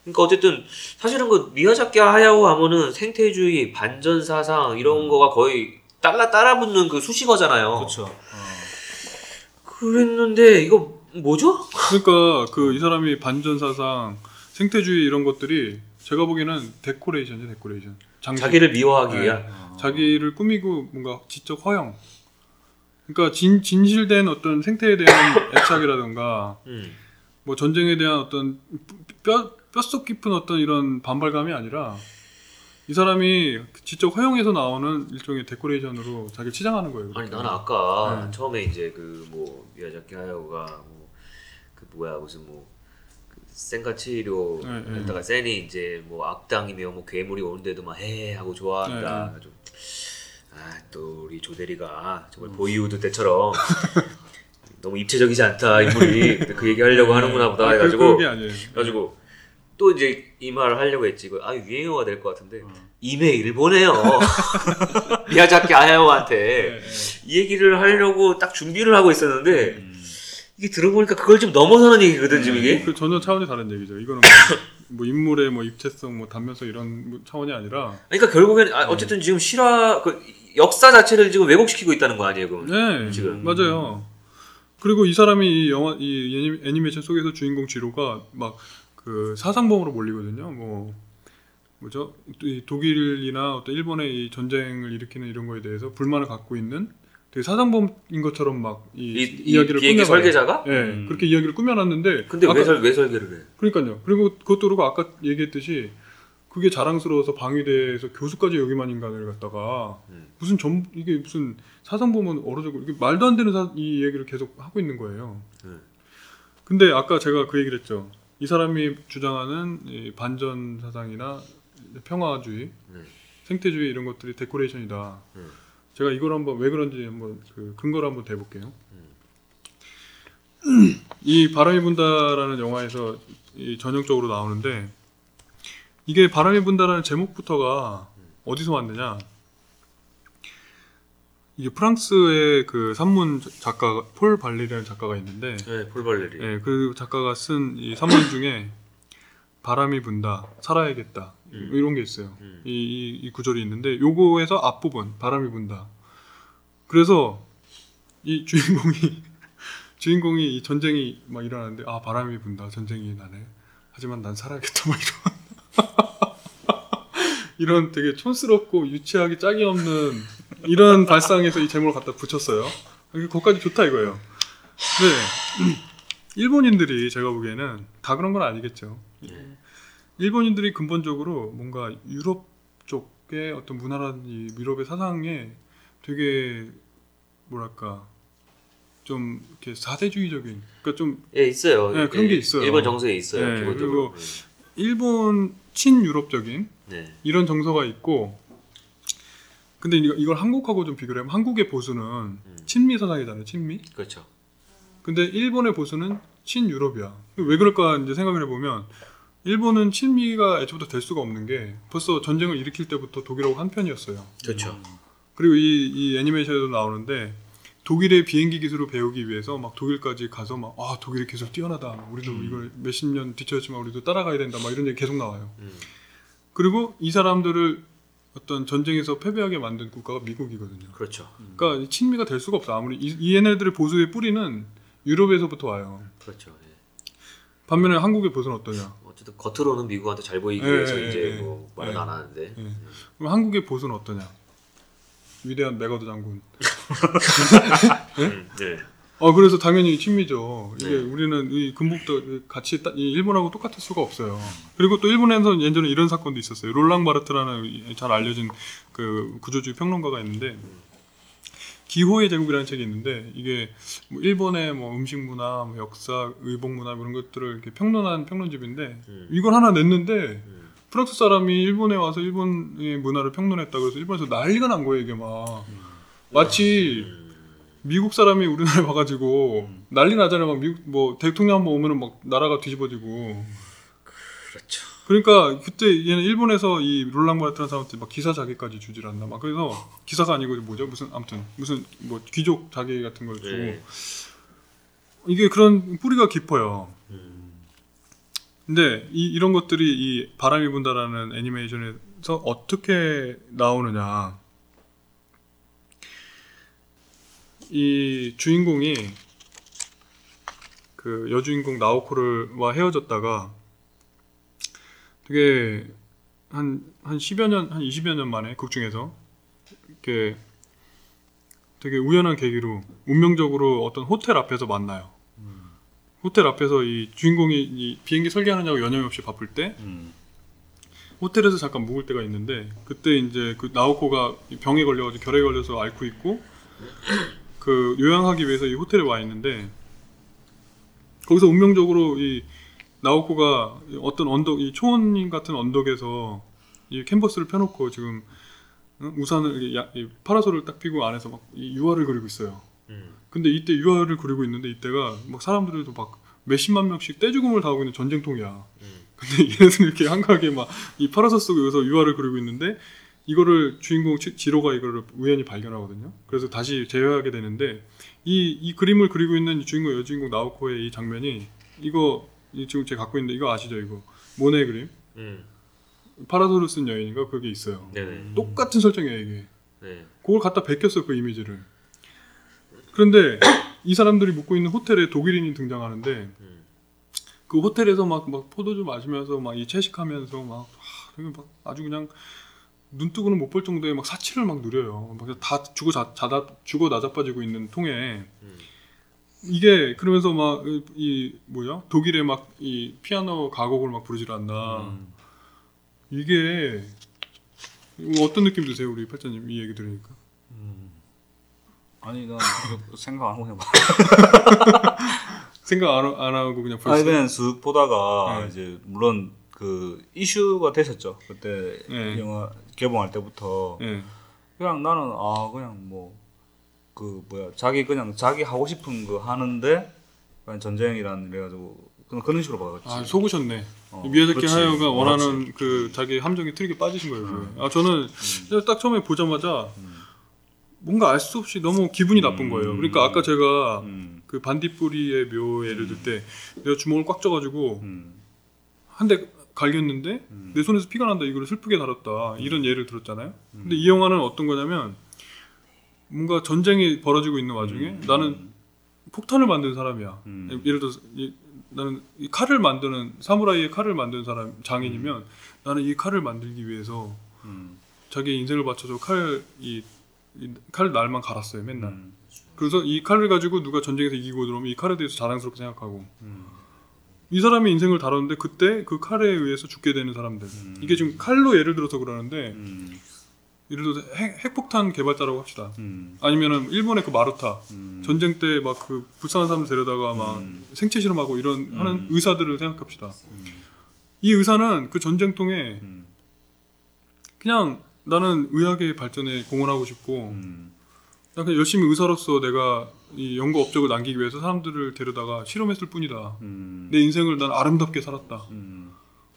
그러니까 어쨌든 사실은 그 미야자키 하야오 하면은 생태주의, 반전 사상 이런 거가 거의 따라 따라붙는 그 수식어잖아요. 그렇죠. 어. 그랬는데 이거 뭐죠? 그러니까 그 이 사람이 반전 사상, 생태주의 이런 것들이 제가 보기에는 데코레이션이죠, 데코레이션. 장식. 자기를 미화하기 네. 위한. 자기를 꾸미고 뭔가 지적 허영. 그러니까 진, 진실된 어떤 생태에 대한 애착이라든가 음. 뭐 전쟁에 대한 어떤 뼈 뼛속 깊은 어떤 이런 반발감이 아니라 이 사람이 지적 허영에서 나오는 일종의 데코레이션으로 자기를 치장하는 거예요. 아니 그렇게. 나는 아까 네. 처음에 이제 그 뭐 미야자키 하야오가 뭐 그 뭐야 무슨 뭐그 센과 치료 네, 네. 했다가 센이 이제 뭐 악당이며 뭐 괴물이 오는데도 막 해 하고 좋아한다. 네, 좀 아또 우리 조대리가 정말 보이우드 때처럼 너무 입체적이지 않다 인물이 그 얘기 하려고 하는구나 보다 아, 그- 해가지고. 그래가지고 또 이제 이 말을 하려고 했지. 이거 아 유행어가 될 것 같은데 어. 이메일 보내요. 미야자키 아야오한테 네, 네. 이 얘기를 하려고 딱 준비를 하고 있었는데 음. 이게 들어보니까 그걸 좀 넘어서는 얘기거든 지금 이게. 그 전혀 차원이 다른 얘기죠. 이거는 뭐, 뭐 인물의 뭐 입체성, 뭐 단면성 이런 뭐 차원이 아니라 그러니까 결국엔 아, 어쨌든 지금 실화 그 역사 자체를 지금 왜곡시키고 있다는 거 아니에요, 그럼? 네, 지금. 맞아요. 그리고 이 사람이 이 영화 이 애니- 애니메이션 속에서 주인공 지로가 막 그 사상범으로 몰리거든요. 뭐 뭐죠? 이 독일이나 어떤 일본의 이 전쟁을 일으키는 이런 거에 대해서 불만을 갖고 있는 되게 사상범인 것처럼 막 이 이, 이 이야기를 비행기 꾸며가요. 설계자가? 예, 음. 그렇게 이야기를 꾸며놨는데 근데 아까- 왜, 설, 왜 설계를 해? 그러니까요. 그리고 그것도 그렇고 아까 얘기했듯이 그게 자랑스러워서 방위대에서 교수까지 여기만 인간을 갖다가 음. 무슨 전 이게 무슨 사상범은 어려지고 이게 말도 안 되는 사, 이 얘기를 계속 하고 있는 거예요. 음. 근데 아까 제가 그 얘기를 했죠. 이 사람이 주장하는 이 반전 사상이나 평화주의, 네. 생태주의 이런 것들이 데코레이션이다. 음. 제가 이걸 한번 왜 그런지 한번 그 근거를 한번 대볼게요. 음. 이 바람이 분다라는 영화에서 이 전형적으로 나오는데 이게 바람이 분다라는 제목부터가 어디서 왔느냐? 이게 프랑스의 그 산문 작가 폴 발레리라는 작가가 있는데 네, 폴 발레리. 예, 그 작가가 쓴 이 산문 중에 바람이 분다, 살아야겠다 음. 이런 게 있어요. 음. 이, 이, 이 구절이 있는데 요거에서 앞부분 바람이 분다. 그래서 이 주인공이 주인공이 이 전쟁이 막 일어나는데 아 바람이 분다 전쟁이 나네. 하지만 난 살아야겠다 막 이런 이런 되게 촌스럽고 유치하게 짝이 없는 이런 발상에서 이 제목을 갖다 붙였어요. 이게 거기까지 좋다 이거예요. 네. 일본인들이 제가 보기에는 다 그런 건 아니겠죠. 네. 일본인들이 근본적으로 뭔가 유럽 쪽의 어떤 문화라든지 유럽의 사상에 되게 뭐랄까 좀 이렇게 사대주의적인 그러니까 좀 예, 있어요. 네, 그런 예, 게 있어요. 일본 정서에 있어요. 네, 기본적으로. 일본 친유럽적인 네. 이런 정서가 있고 근데 이걸 한국하고 좀 비교를 하면 한국의 보수는 친미 사상이잖아요 친미 그렇죠. 근데 일본의 보수는 친유럽이야 왜 그럴까 이제 생각을 해보면 일본은 친미가 애초부터 될 수가 없는 게 벌써 전쟁을 일으킬 때부터 독일하고 한 편이었어요 그렇죠. 그리고 이, 이 애니메이션에도 나오는데 독일의 비행기 기술을 배우기 위해서 막 독일까지 가서 막 아 독일의 기술 뛰어나다 막 우리도 이걸 몇십 년 뒤처졌지만 우리도 따라가야 된다 막 이런 얘기 계속 나와요 음. 그리고 이 사람들을 어떤 전쟁에서 패배하게 만든 국가가 미국이거든요. 그렇죠. 그러니까 이 친미가 될 수가 없어. 아무리 이, 이 얘네들의 보수의 뿌리는 유럽에서부터 와요. 그렇죠. 예. 반면에 한국의 보수는 어떠냐? 어쨌든 겉으로는 미국한테 잘 보이기 예, 위해서 예, 이제 예, 뭐 말은 예. 안 하는데. 예. 그럼 한국의 보수는 어떠냐? 위대한 맥아더 장군. 음, 네. 어 그래서 당연히 친미죠. 이게 네. 우리는 이 금복도 같이 따- 이 일본하고 똑같을 수가 없어요. 그리고 또 일본에서 예전에 이런 사건도 있었어요. 롤랑 바르트라는 이- 잘 알려진 그 구조주의 평론가가 있는데 기호의 제국이라는 책이 있는데 이게 뭐 일본의 뭐 음식 문화, 뭐 역사, 의복 문화 이런 것들을 이렇게 평론한 평론집인데 음. 이걸 하나 냈는데 음. 프랑스 사람이 일본에 와서 일본의 문화를 평론했다 그래서 일본에서 난리가 난 거예요 이게 막 마치 음. 미국 사람이 우리나라에 와가지고 난리 나잖아요. 막 미국 뭐 대통령 한번 오면은 막 나라가 뒤집어지고. 그렇죠. 그러니까 그때 얘는 일본에서 이 롤랑 바르트라는 사람한테 막 기사 자기까지 주질 않나. 막 그래서 기사가 아니고 뭐죠? 무슨 아무튼 무슨 뭐 귀족 자기 같은 걸 주고 네. 이게 그런 뿌리가 깊어요. 음. 근데 이, 이런 것들이 이 바람이 분다라는 애니메이션에서 어떻게 나오느냐. 이 주인공이 그 여주인공 나오코를와 헤어졌다가 되게 한, 한 10여 년, 한 20여 년 만에 극 중에서 이렇게 되게 우연한 계기로 운명적으로 어떤 호텔 앞에서 만나요. 호텔 앞에서 이 주인공이 이 비행기 설계하느냐고 여념이 없이 바쁠 때 음. 호텔에서 잠깐 묵을 때가 있는데 그때 이제 그 나오코가 이 병에 걸려가지고 결핵에 걸려서 앓고 있고 그 요양하기 위해서 이 호텔에 와 있는데 거기서 운명적으로 이 나오코가 어떤 언덕 이 초원 같은 언덕에서 이 캔버스를 펴놓고 지금 응? 우산을 야- 이 파라솔을 딱 피고 안에서 막이 유화를 그리고 있어요. 음. 근데 이때 유화를 그리고 있는데 이때가 막 사람들도 막 몇십만 명씩 떼죽음을 당하고 있는 전쟁통이야. 음. 근데 얘네들은 이렇게 한가하게 막 이 파라솔 속에서 유화를 그리고 있는데 이거를 주인공 치- 지로가 이거를 우연히 발견하거든요. 그래서 다시 재회하게 되는데 이, 이 그림을 그리고 있는 이 주인공 여주인공 나오코의 이 장면이 이거 이 지금 제가 갖고 있는데 이거 아시죠 이거 모네 그림 음. 파라솔을 쓴 여인인가 그게 있어요. 네네. 똑같은 설정이에요 이게. 네. 그걸 갖다 베꼈어 그 이미지를. 그런데 이 사람들이 묵고 있는 호텔에 독일인이 등장하는데 음. 그 호텔에서 막, 막 포도주 마시면서 막 이 채식하면서 막, 하, 되게 막 아주 그냥 눈 뜨고는 못 볼 정도의 막 사치를 막 누려요. 막 다 죽어 자, 자다 죽어 나자빠지고 있는 통에 음. 이게 그러면서 막 이 뭐야 독일의 막 이 피아노 가곡을 막 부르질 않나. 음. 이게 이거 어떤 느낌 드세요, 우리 팔자님 이 얘기 들으니까? 아니 난 생각 안 하고 그냥 봐. 생각 안, 안 하고 그냥 벌써 아니 그냥 쓱 보다가 네. 이제 물론 그 이슈가 됐었죠. 그때 네. 영화 개봉할 때부터 예. 그냥 나는 아 그냥 뭐 그 뭐야 자기 그냥 자기 하고 싶은 거 하는데 그냥 전쟁이란 이래가지고 그냥 그런 식으로 봐갔지. 아 속으셨네. 어, 미야자키. 하야오가 어, 원하는 그 자기 함정에 틀게 빠지신 거예요. 그게. 아 저는 그냥 딱 처음에 보자마자 뭔가 알 수 없이 너무 기분이 나쁜 거예요. 그러니까 아까 제가 음, 그 반딧불이의 묘 예를 들 때 내가 주먹을 꽉 쥐어가지고 음, 한대 갈겼는데 음. 내 손에서 피가 난다 이거를 슬프게 다뤘다 이런 예를 들었잖아요. 근데 이 영화는 어떤 거냐면 뭔가 전쟁이 벌어지고 있는 와중에 나는 폭탄을 만든 사람이야. 음. 예를 들어서 이- 나는 이 칼을 만드는 사무라이의 칼을 만드는 사람 장인이면 나는 이 칼을 만들기 위해서 음, 자기 인생을 바쳐서 칼이 칼 날만 갈았어요 맨날. 음, 그래서 이 칼을 가지고 누가 전쟁에서 이기고 들어오면 이 칼에 대해서 자랑스럽게 생각하고 음. 이 사람의 인생을 다뤘는데 그때 그 칼에 의해서 죽게 되는 사람들 이게 지금 칼로 예를 들어서 그러는데 음, 예를 들어서 핵, 핵폭탄 개발자라고 합시다. 음, 아니면은 일본의 그 마루타. 음. 전쟁 때 막 그 불쌍한 사람 데려다가 막 음. 생체 실험하고 이런 하는 음. 의사들을 생각합시다. 이 의사는 그 전쟁통에 음, 그냥 나는 의학의 발전에 공헌하고 싶고 음, 나 그냥 열심히 의사로서 내가 이 연구 업적을 남기기 위해서 사람들을 데려다가 실험했을 뿐이다. 음, 내 인생을 난 아름답게 살았다. 음,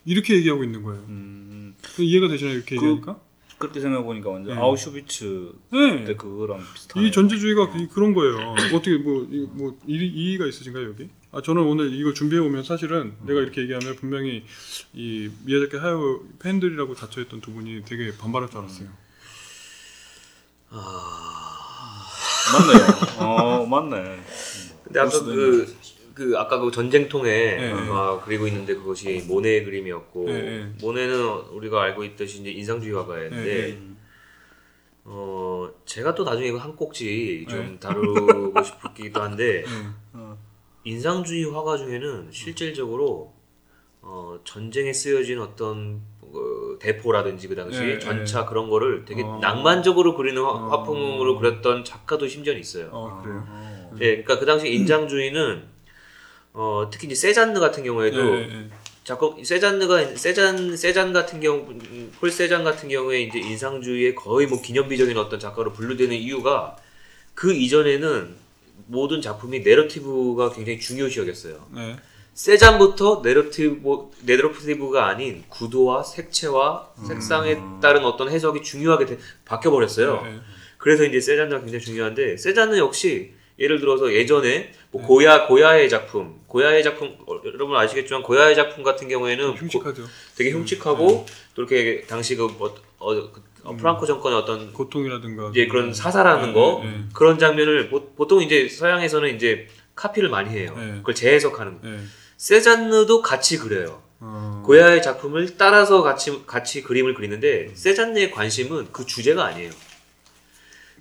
이렇게 얘기하고 있는 거예요. 음. 이해가 되시나요? 이렇게 그- 얘기하니까? 그렇게 생각해 보니까 완전 네. 아우슈비츠 네. 때 그거랑 비슷하네. 이 전제주의가 그- 그런 거예요. 어떻게 뭐, 이- 뭐 이- 이의가 있으신가요 여기? 아 저는 오늘 이걸 준비해 오면 사실은 내가 이렇게 얘기하면 분명히 이 미야자키 하야오 팬들이라고 자처했던 두 분이 되게 반발할 줄 알았어요. 맞네요. 어 맞네. 근데 아까 그, 그 아까 그 전쟁통에 네. 아, 그리고 있는데 그것이 모네의 그림이었고 네, 네. 모네는 우리가 알고 있듯이 이제 인상주의 화가였는데 네, 어 제가 또 나중에 이거 한 꼭지 좀 네. 다루고 싶기도 한데 네. 인상주의 화가 중에는 실질적으로 어, 전쟁에 쓰여진 어떤 어, 대포라든지 그 당시 네, 전차 그런 거를 되게 어. 낭만적으로 그리는 화, 어. 화풍으로 그렸던 작가도 심지어 있어요. 어 그래요. 어. 예, 그러니까 그 당시 인상주의는 어, 특히 이제 세잔느 같은 경우에도 네, 네, 자꾸 세잔느가 세잔 세잔 같은 경우 음, 폴 세잔 같은 경우에 이제 인상주의의 거의 뭐 기념비적인 어떤 작가로 분류되는 이유가 그 이전에는 모든 작품이 내러티브가 굉장히 중요시 여겼어요. 네. 세잔부터 내러티브 내러티브가 아닌 구도와 색채와 색상에 따른 어떤 해석이 중요하게 돼- 바뀌어 버렸어요. 네, 네. 그래서 이제 세잔느가 굉장히 중요한데 세잔느 역시 예를 들어서 예전에 뭐 고야 고야의 작품 고야의 작품 어, 여러분 아시겠지만 고야의 작품 같은 경우에는 고- 흉측하죠. 되게 흉측하고 또 이렇게 당시 그 뭐, 어, 그, 어, 프랑코 정권의 어떤 고통이라든가 이제 그런 사살하는 거 네, 네, 그런 장면을 보, 보통 이제 서양에서는 이제 카피를 많이 해요. 네. 그걸 재해석하는 거. 네. 세잔느도 같이 그려요. 어, 고야의 작품을 따라서 같이 같이 그림을 그리는데 세잔느의 관심은 그 주제가 아니에요.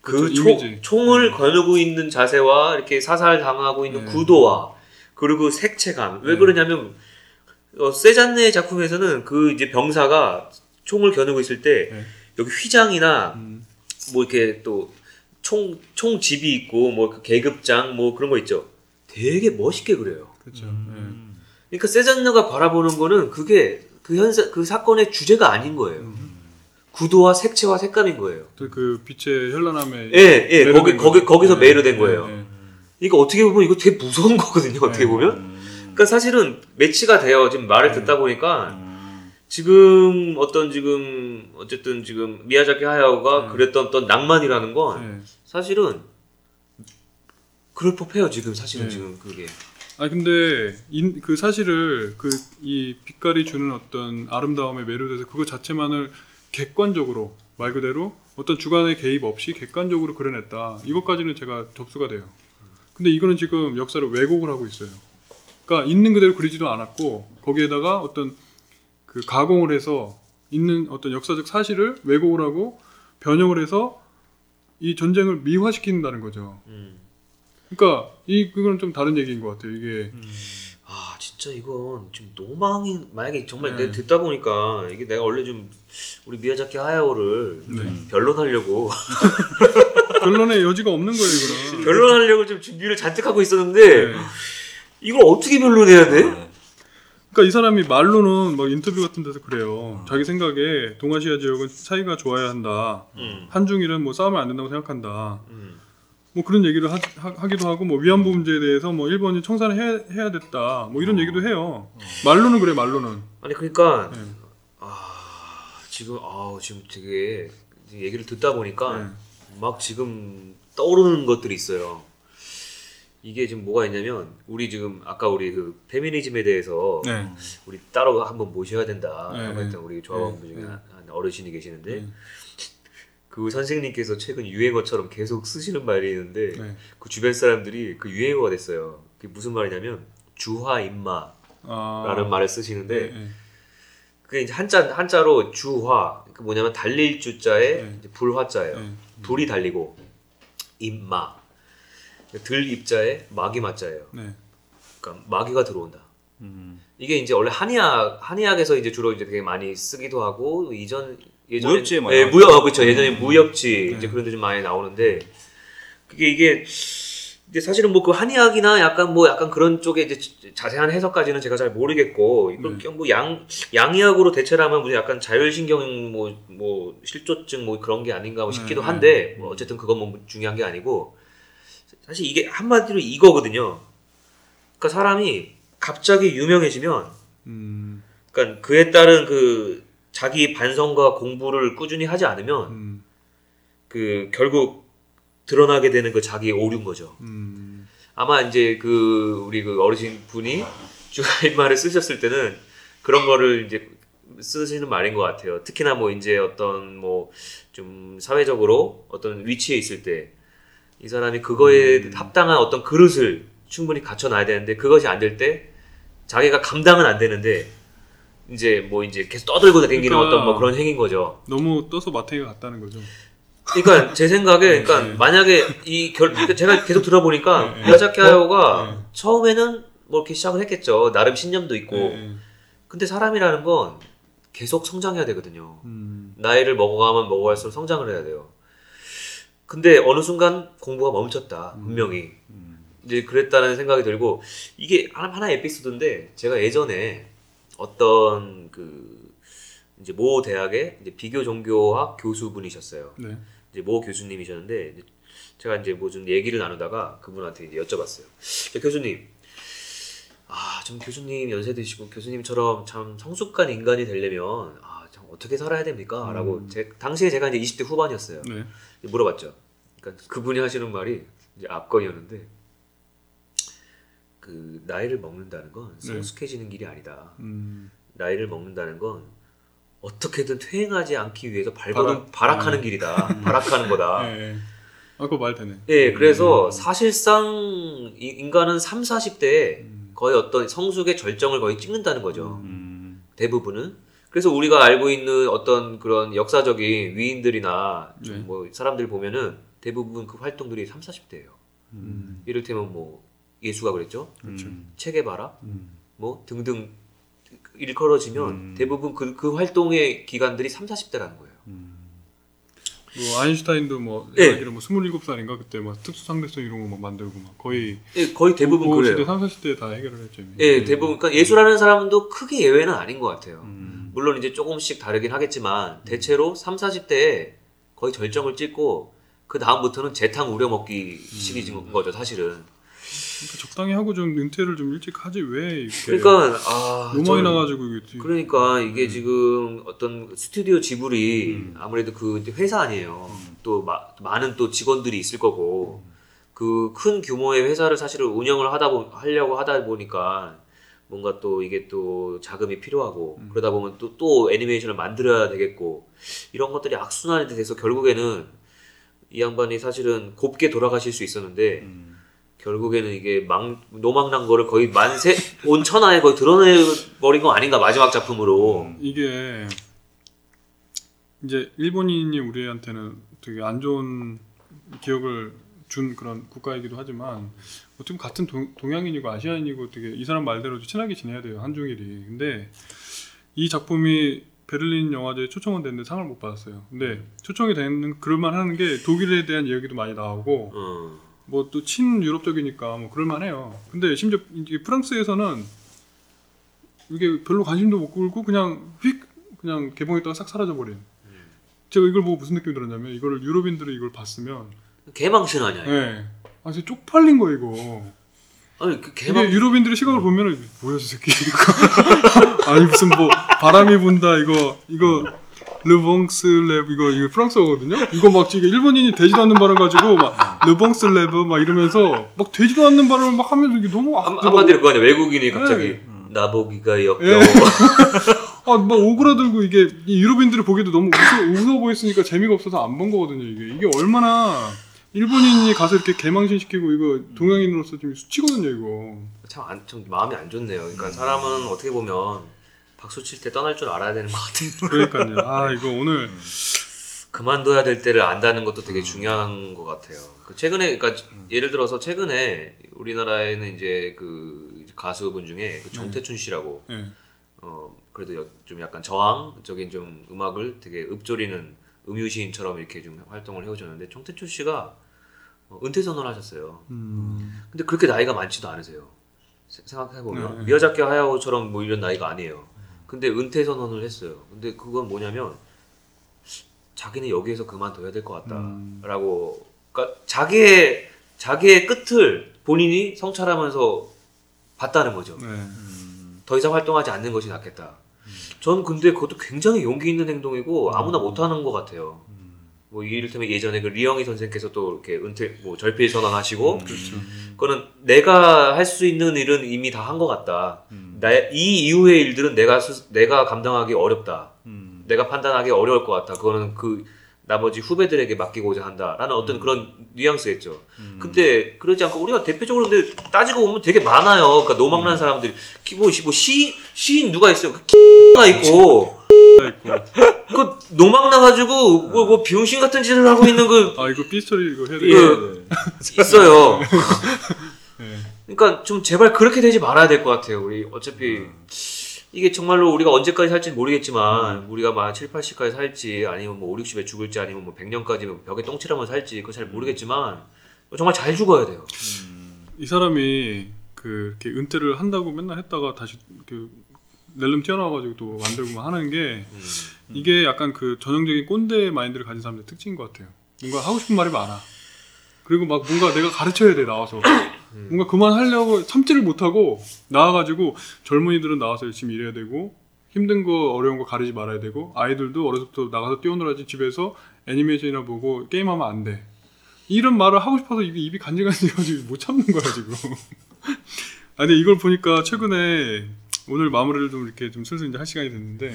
그 그렇죠, 총- 이미지. 총을 겨누고 있는 자세와 이렇게 사살 당하고 있는 네. 구도와 그리고 색채감 왜 네. 그러냐면 어, 세잔느의 작품에서는 그 이제 병사가 총을 겨누고 있을 때 네. 여기 휘장이나 음, 뭐 이렇게 또 총 총집이 있고 뭐 그 계급장 뭐 그런 거 있죠. 되게 멋있게 그려요. 그렇죠. 음. 그러니까 세잔느가 바라보는 거는 그게 그 현사 그 사건의 주제가 아닌 거예요. 구도와 색채와 색감인 거예요. 네. 그 빛의 현란함에 예, 예, 거기 거기. 거기서 네, 매료된 네, 거예요. 네. 이거 어떻게 보면 이거 되게 무서운 거거든요. 어떻게 네. 보면. 음. 그러니까 사실은 매치가 돼요. 지금 말을 네. 듣다 보니까 음. 지금 어떤 지금 어쨌든 지금 미야자키 하야오가 네. 그랬던 어떤 낭만이라는 건 네. 사실은 그럴 법해요. 지금 사실은 네. 지금 그게. 아 근데 인, 그 사실을 그 이 빛깔이 주는 어떤 아름다움에 매료돼서 그거 자체만을 객관적으로 말 그대로 어떤 주관의 개입 없이 객관적으로 그려냈다. 이것까지는 제가 접수가 돼요. 근데 이거는 지금 역사를 왜곡을 하고 있어요. 그러니까 있는 그대로 그리지도 않았고 거기에다가 어떤 그 가공을 해서 있는 어떤 역사적 사실을 왜곡을 하고 변형을 해서 이 전쟁을 미화시킨다는 거죠. 음. 그러니까 이 그건 좀 다른 얘기인 것 같아요. 이게 아 진짜 이건 좀 노망이 만약에 정말 네. 내가 듣다 보니까 이게 내가 원래 좀 우리 미야자키 하야오를 네. 변론하려고 결론의 여지가 없는 거예요, 이거는. 변론하려고 좀 준비를 잔뜩 하고 있었는데 네. 이걸 어떻게 변론해야 돼? 그러니까 이 사람이 말로는 막 인터뷰 같은 데서 그래요. 자기 생각에 동아시아 지역은 사이가 좋아야 한다. 음. 한중일은 뭐 싸우면 안 된다고 생각한다. 음. 뭐 그런 얘기를 하, 기도 하고 뭐 위안부 문제에 대해서 뭐 일본이 청산을 해야, 해야 됐다. 뭐 이런 얘기도 해요. 말로는 그래 말로는. 아니 그러니까 네. 아 지금 아 지금 되게 얘기를 듣다 보니까 네. 막 지금 떠오르는 것들이 있어요. 이게 지금 뭐가 있냐면 우리 지금 아까 우리 그 페미니즘에 대해서 네. 우리 따로 한번 모셔야 된다 네, 하고 했던 네. 우리 조합원분 네, 중에 네. 한 어르신이 계시는데 네. 그 선생님께서 최근 유행어처럼 계속 쓰시는 말이 있는데 네. 그 주변 사람들이 그 유행어가 됐어요. 그게 무슨 말이냐면 주화 임마라는 아, 말을 쓰시는데 네, 네. 그게 이제 한자 한자로 주화 그 뭐냐면 달릴 주자에 네. 불화자예요. 네. 불이 달리고 임마 들 입자에 마기 맞자예요. 네. 그러니까 마귀가 들어온다. 음. 이게 이제 원래 한의학 한의학에서 이제 주로 이제 되게 많이 쓰기도 하고 이전 예전에 무협지에 많이 예. 무협 그렇죠 예전에 무협지 네. 이제 그런 데 좀 많이 나오는데 그게 이게 이제 사실은 뭐 그 한의학이나 약간 뭐 약간 그런 쪽에 이제 자세한 해석까지는 제가 잘 모르겠고 이걸 네. 뭐양 양의학으로 대체를 하면 무슨 약간 자율신경 뭐뭐 실조증 뭐 그런 게 아닌가 뭐 싶기도 네, 한데 뭐 어쨌든 그건 뭐 중요한 게 아니고 사실 이게 한마디로 이거거든요. 그러니까 사람이 갑자기 유명해지면 음, 그러니까 그에 따른 그 자기 반성과 공부를 꾸준히 하지 않으면 음, 그 결국 드러나게 되는 그 자기의 오류인 거죠. 음, 아마 이제 그 우리 그 어르신 분이 주가인 말을 쓰셨을 때는 그런 거를 이제 쓰시는 말인 것 같아요. 특히나 뭐 이제 어떤 뭐 좀 사회적으로 어떤 위치에 있을 때 이 사람이 그거에 합당한 어떤 그릇을 충분히 갖춰놔야 되는데 그것이 안 될 때 자기가 감당은 안 되는데 이제 뭐 이제 계속 떠들고 다니는 그러니까- 어떤 뭐 그런 행인 거죠. 너무 떠서 마탱이가 갔다는 거죠. 그러니까 제 생각에 그러니까 네. 만약에 이 결, 그러니까 제가 계속 들어보니까 네. 미야자키 하야오가 네. 처음에는 뭐 이렇게 시작을 했겠죠. 나름 신념도 있고. 네, 근데 사람이라는 건 계속 성장해야 되거든요. 음, 나이를 먹어가면 먹어갈수록 성장을 해야 돼요. 근데 어느 순간 공부가 멈췄다. 분명히. 이제 그랬다는 생각이 들고 이게 하나 하나의 에피소드인데 제가 예전에 어떤 그 이제 모 대학의 이제 비교 종교학 교수분이셨어요. 네. 이제 모 교수님이셨는데 이제 제가 이제 뭐 좀 얘기를 나누다가 그분한테 이제 여쭤봤어요. 저 교수님, 아, 좀 교수님 연세 드시고 교수님처럼 참 성숙한 인간이 되려면 아, 참 어떻게 살아야 됩니까? 라고 제, 당시에 제가 이제 20대 후반이었어요. 네. 물어봤죠. 그러니까 그분이 하시는 말이 이제 앞건이었는데 그 나이를 먹는다는 건 네. 성숙해지는 길이 아니다. 음, 나이를 먹는다는 건 어떻게든 퇴행하지 않기 위해서 발버둥 발악- 발악하는 네. 길이다. 발악하는 거다. 네. 네. 아, 그거 말 되네. 예, 그래서 사실상 이- 인간은 3, 40대에 음. 거의 어떤 성숙의 절정을 거의 찍는다는 거죠. 음. 대부분은. 그래서 우리가 알고 있는 어떤 그런 역사적인 위인들이나 좀 네. 뭐 사람들 보면은 대부분 그 활동들이 3, 40대예요. 음, 이를테면 뭐 예수가 그랬죠. 그렇죠. 음. 체게바라 음. 뭐 등등 일컬어지면 음. 대부분 그, 그 활동의 기간들이 3, 40대라는 거예요. 뭐 아인슈타인도 뭐 네. 얘기로 뭐 27살인가 그때 막 특수 상대성 이런 거 막 만들고 막 거의 예, 거의 대부분 그 그래요. 시대 3, 40대 다 해결을 했죠. 예, 대부분 그러니까 예수라는 사람도 크게 예외는 아닌 것 같아요. 음. 물론 이제 조금씩 다르긴 하겠지만 대체로 3, 40대에 거의 절정을 찍고 그 다음부터는 재탕 우려먹기 시기인 거죠, 사실은. 그러니까 적당히 하고 좀 은퇴를 좀 일찍 하지 왜 이렇게 그러니까 아, 너무 많이 나가지고 이게 뒤- 그러니까 이게 지금 어떤 스튜디오 지불이 음. 아무래도 그 회사 아니에요. 또 마- 많은 또 직원들이 있을 거고 그 큰 규모의 회사를 사실은 운영을 하다 보 하려고 하다 보니까 뭔가 또 이게 또 자금이 필요하고 그러다 보면 또 또 애니메이션을 만들어야 되겠고 이런 것들이 악순환이 돼서 결국에는 이 양반이 사실은 곱게 돌아가실 수 있었는데 음. 결국에는 이게 망 노망난 거를 거의 만세 온 천하에 거의 드러내 버린 거 아닌가 마지막 작품으로. 이게 이제 일본인이 우리한테는 되게 안 좋은 기억을 준 그런 국가이기도 하지만 어떻게 보면 같은 동, 동양인이고 아시아인이고 되게 이 사람 말대로 친하게 지내야 돼요 한중일이. 근데 이 작품이 베를린 영화제에 초청은 됐는데 상을 못 받았어요. 근데 초청이 되는 그럴만 하는 게 독일에 대한 이야기도 많이 나오고 어. 뭐 또 친유럽적이니까 뭐 그럴만해요. 근데 심지어 이게 프랑스에서는 이게 별로 관심도 못 끌고 그냥 휙 그냥 개봉했다가 싹 사라져 버린. 제가 이걸 보고 무슨 느낌이 들었냐면 이거를 유럽인들이 이걸 봤으면 개망신 아니야? 이거? 예. 아 진짜 쪽팔린 거 이거. 아니 그 이게 개망 유럽인들의 시각을 보면은 뭐야 저 새끼 이거. 아니 무슨 뭐 바람이 분다 이거 이거 Le vent se lève 이거 이거 프랑스어거든요. 이거 막 지금 일본인이 되지도 않는 발음 가지고 막 Le vent se lève 막 이러면서 막 되지도 않는 발음을 막 하면서 이게 너무 한, 아, 한마디로 그거 아니야 외국인이 갑자기 네. 나보기가 역겨워 예. 아막 오그라들고 이게 이 유럽인들이 보기에도 너무 웃어, 웃어 보였으니까 재미가 없어서 안 본 거거든요. 이게 이게 얼마나 일본인이 가서 이렇게 개망신 시키고 이거 동양인으로서 좀 수치거든요 이거. 참, 안, 좀 마음이 안 좋네요 그러니까 사람은 어떻게 보면 박수 칠 때 떠날 줄 알아야 되는 것 같아요 그러니까요. 아 이거 오늘 그만둬야 될 때를 안다는 것도 되게 중요한 것 같아요. 그 최근에, 그러니까 예를 들어서 최근에 우리나라에는 이제 그 가수분 중에 그 정태춘 씨라고 예. 어 그래도 여- 좀 약간 저항적인 좀 음악을 되게 읍조리는 음유시인처럼 이렇게 좀 활동을 해오셨는데 정태춘 씨가 어, 은퇴 선언을 하셨어요. 음. 근데 그렇게 나이가 많지도 않으세요. 생각해 보면 네. 미야자키 하야오처럼 뭐 이런 나이가 아니에요. 근데 은퇴 선언을 했어요. 근데 그건 뭐냐면 자기는 여기에서 그만둬야 될것 음. 같다라고. 그러니까 자기의 자기의 끝을 본인이 성찰하면서 봤다는 거죠. 네. 더 이상 활동하지 않는 것이 낫겠다. 전 근데 그것도 굉장히 용기 있는 행동이고 아무나 못하는 것 같아요. 뭐 이를테면 예전에 그 리영희 선생께서 또 이렇게 은퇴 뭐 절필 선언하시고 그렇죠. 그거는 내가 할 수 있는 일은 이미 다 한 것 같다. 나, 이 이후의 일들은 내가 스, 내가 감당하기 어렵다. 음. 내가 판단하기 어려울 것 같다. 그거는 그 나머지 후배들에게 맡기고자 한다라는 어떤 그런 뉘앙스였죠. 근데 그러지 않고 우리가 대표적으로 근데 따지고 보면 되게 많아요. 그러니까 노망난 사람들이 키- 뭐, 시- 뭐 시, 시인 누가 있어요? 그가 있고 그 노망 나가지고 뭐, 뭐 병신 같은 짓을 하고 있는 그 아 이거 삐스토리 이거 해야 예. 돼. 있어요. 네. 그러니까 좀 제발 그렇게 되지 말아야 될 것 같아요. 우리 어차피 이게 정말로 우리가 언제까지 살지는 모르겠지만 우리가 막 7, 80까지 살지 아니면 뭐 5, 60에 죽을지 아니면 뭐 100년까지 뭐 벽에 똥칠하면 살지 그거 잘 모르겠지만 정말 잘 죽어야 돼요. 이 사람이 그 이렇게 은퇴를 한다고 맨날 했다가 다시 그 낼름 튀어나와가지고 또 만들고 막 하는 게 음. 이게 약간 그 전형적인 꼰대 마인드를 가진 사람들 의 특징인 것 같아요. 뭔가 하고 싶은 말이 많아. 그리고 막 뭔가 내가 가르쳐야 돼 나와서 뭔가 그만하려고 참지를 못하고 나와가지고 젊은이들은 나와서 열심히 일해야 되고 힘든 거 어려운 거 가리지 말아야 되고 아이들도 어려서부터 나가서 뛰어놀아야지 집에서 애니메이션이나 보고 게임하면 안 돼. 이런 말을 하고 싶어서 입이, 입이 간질간질해가지고 못 참는 거야 지금. 아니 이걸 보니까 최근에 오늘 마무리를 좀 이렇게 좀 슬슬 이제 할 시간이 됐는데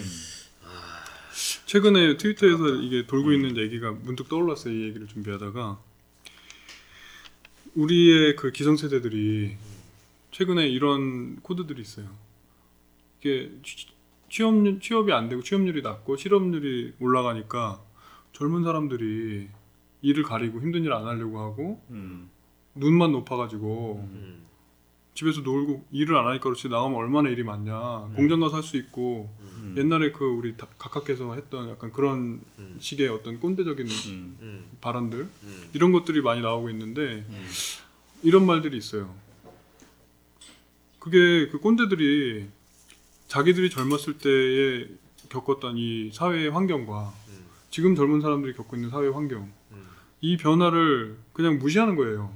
최근에 트위터에서 이게 돌고 있는 얘기가 문득 떠올랐어요. 이 얘기를 준비하다가 우리의 그 기성세대들이 최근에 이런 코드들이 있어요. 이게 취- 취업률, 취업이 안 되고 취업률이 낮고 실업률이 올라가니까 젊은 사람들이 일을 가리고 힘든 일 안 하려고 하고 음. 눈만 높아가지고 음. 집에서 놀고 일을 안 하니까 그렇지 나가면 얼마나 일이 많냐 공장 가서 할 수 있고 음. 옛날에 그 우리 다- 각하께서 했던 약간 그런 음. 식의 어떤 꼰대적인 음. 음. 발언들 음. 이런 것들이 많이 나오고 있는데 음. 이런 말들이 있어요. 그게 그 꼰대들이 자기들이 젊었을 때에 겪었던 이 사회의 환경과 음. 지금 젊은 사람들이 겪고 있는 사회 환경 음. 이 변화를 그냥 무시하는 거예요.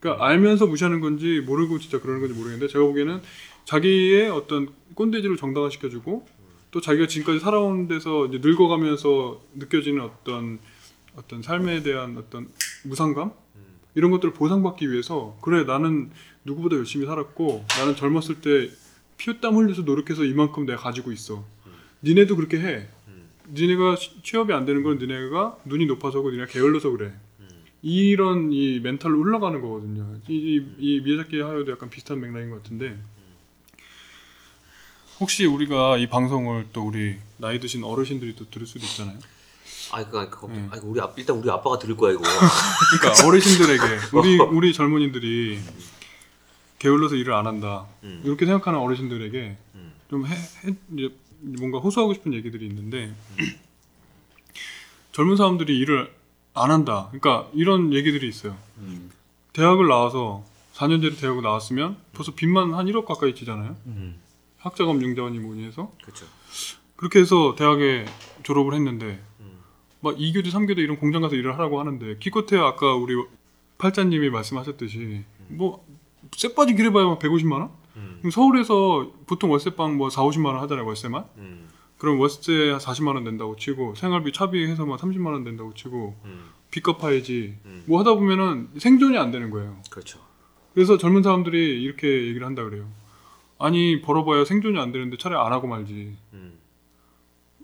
그러니까 알면서 무시하는 건지 모르고 진짜 그러는 건지 모르겠는데 제가 보기에는 자기의 어떤 꼰대질을 정당화시켜주고 또 자기가 지금까지 살아온 데서 이제 늙어가면서 느껴지는 어떤 어떤 삶에 대한 어떤 무상감 이런 것들을 보상받기 위해서 그래 나는 누구보다 열심히 살았고 나는 젊었을 때 피땀 흘려서 노력해서 이만큼 내가 가지고 있어. 니네도 그렇게 해. 음. 니네가 취- 취업이 안 되는 건 니네가 눈이 높아서고 니네가 게을러서 그래. 음. 이런 이 멘탈로 흘러가는 거거든요. 이, 이, 이 미야자키 하야도 약간 비슷한 맥락인 것 같은데 혹시 우리가 이 방송을 또 우리 나이 드신 어르신들이 또 들을 수도 있잖아요. 아 그러니까 그 네. 아 우리 아, 일단 우리 아빠가 들을 거야 이거. 그러니까 어르신들에게 우리 우리 젊은이들이 게을러서 일을 안 한다 음. 이렇게 생각하는 어르신들에게 음. 좀 해, 해- 이제 뭔가 호소하고 싶은 얘기들이 있는데 젊은 사람들이 일을 안 한다. 그러니까 이런 얘기들이 있어요. 음. 대학을 나와서 4년제로 대학을 나왔으면 벌써 빚만 한 1억 가까이 지잖아요. 음. 학자금 융자원이 뭐니 해서 그렇죠. 그렇게 해서 대학에 졸업을 했는데 음. 막 2교대, 3교대 이런 공장 가서 일을 하라고 하는데 기껏해야 아까 우리 팔자님이 말씀하셨듯이 뭐 쇠빠지 길해봐야 150만 원? 음. 그럼 서울에서 보통 월세방 뭐 4, 50만 원 하잖아요 월세만 음. 그럼 월세 한 40만 원 낸다고 치고 생활비 차비 해서만 30만 원 낸다고 치고 음. 빚 갚아야지 음. 뭐 하다 보면은 생존이 안 되는 거예요 그렇죠. 그래서 젊은 사람들이 이렇게 얘기를 한다 그래요 아니 벌어봐야 생존이 안 되는데 차라리 안 하고 말지 음.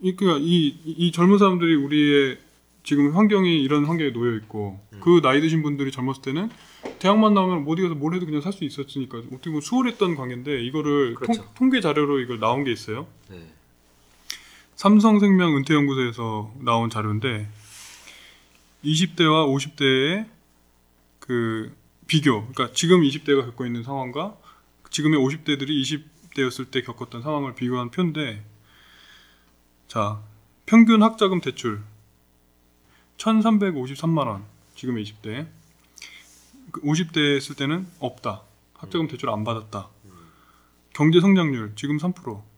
이, 그러니까 이, 이- 이 젊은 사람들이 우리의 지금 환경이 이런 환경에 놓여 있고 음. 그 나이 드신 분들이 젊었을 때는 대학만 나오면 뭐 어디 가서 뭘 해도 그냥 살 수 있었으니까 어떻게 보면 수월했던 관계인데 이거를 그렇죠. 통, 통계 자료로 이걸 나온 게 있어요. 네. 삼성생명 은퇴연구소에서 나온 자료인데 20대와 50대의 그 비교, 그러니까 지금 20대가 겪고 있는 상황과 지금의 50대들이 20대였을 때 겪었던 상황을 비교한 표인데, 자 평균 학자금 대출 1,353만 원 지금의 20대, 50대 했을 때는 없다. 학자금 대출 안 받았다. 경제 성장률 지금 3%.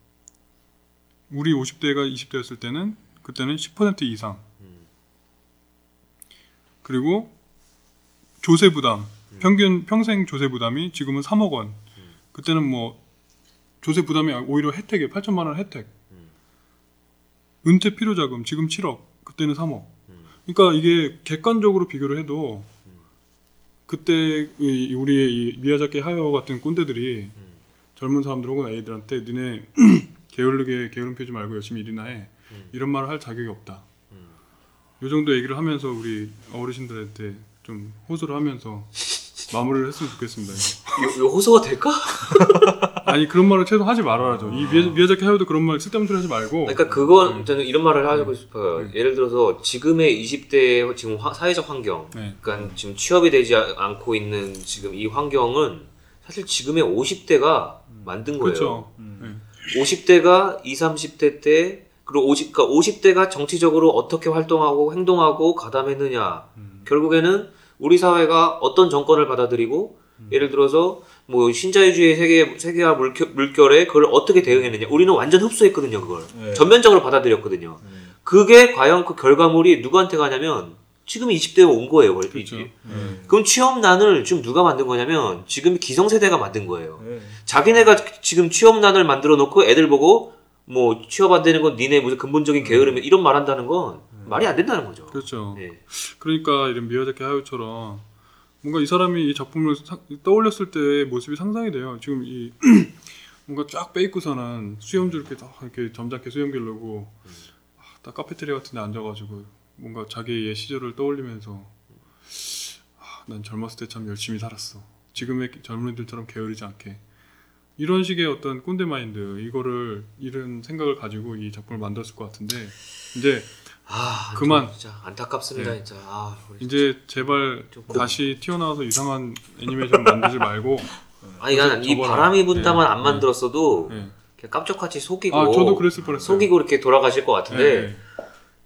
우리 50대가 20대였을 때는 그때는 10% 이상. 음. 그리고 조세 부담 평균 평생 조세 부담이 지금은 3억 원. 그때는 뭐 조세 부담이 오히려 혜택이에요. 8천만 원 혜택. 음. 은퇴 필요 자금 지금 7억. 그때는 3억. 음. 그러니까 이게 객관적으로 비교를 해도 그때 이- 우리의 이 미야자키 하야오 같은 꼰대들이 음. 젊은 사람들 혹은 애들한테 니네 게으르게 게으름 피우지 말고 열심히 일이나 해 음. 이런 말을 할 자격이 없다. 음. 요 정도 얘기를 하면서 우리 어르신들한테 좀 호소를 하면서 마무리를 했으면 좋겠습니다. 요, 요 호소가 될까? 아니 그런 말을 최소 하지 말아야죠. 이 미야- 미야자키 하야오도 그런 말 쓸데없는 소리 하지 말고. 그러니까 그건 저는 이런 말을 하고 싶어요. 네. 예를 들어서 지금의 20대의 지금 화- 사회적 환경, 네. 그러니까 지금 취업이 되지 아- 않고 있는 지금 이 환경은 사실 지금의 50대가 만든 거예요. 그렇죠. 음. 네. 50대가 20, 30대 때 그리고 50, 그러니까 50대가 정치적으로 어떻게 활동하고 행동하고 가담했느냐. 음. 결국에는 우리 사회가 어떤 정권을 받아들이고 예를 들어서 뭐 신자유주의 세계 세계화 물결, 물결에 그걸 어떻게 대응했느냐. 우리는 완전 흡수했거든요, 그걸. 네. 전면적으로 받아들였거든요. 음. 그게 과연 그 결과물이 누구한테 가냐면 지금 20대에 온 거예요, 월- 그렇죠. 네. 그럼 취업난을 지금 누가 만든 거냐면 지금 기성세대가 만든 거예요. 네. 자기네가 지금 취업난을 만들어 놓고 애들 보고 뭐 취업 안 되는 건 니네 무슨 근본적인 게으름이 이런 말 한다는 건 말이 안 된다는 거죠. 그렇죠. 예. 그러니까 이런 미야자키 하야오처럼 뭔가 이 사람이 이 작품을 사- 떠올렸을 때의 모습이 상상이 돼요. 지금 이 뭔가 쫙 빼입고서는 수염줄 이렇게 딱 이렇게 점잖게 수염 기르고 아, 딱 카페테리아 같은 데 앉아가지고 뭔가 자기의 옛 시절을 떠올리면서 아, 난 젊었을 때 참 열심히 살았어. 지금의 젊은이들처럼 게으르지 않게 이런 식의 어떤 꼰대 마인드 이거를 이런 생각을 가지고 이 작품을 만들었을 것 같은데 이제 아 그만. 좀 진짜 안타깝습니다 네. 진짜. 아, 이제 제발 좀 다시 튀어나와서 이상한 애니메이션 만들지 말고 아니 난 이. 바람이 분다만 네. 안 만들었어도 네. 그냥 깜짝같이 속이고 아 저도 그랬을 뻔했어요. 속이고 이렇게 돌아가실 것 같은데 네.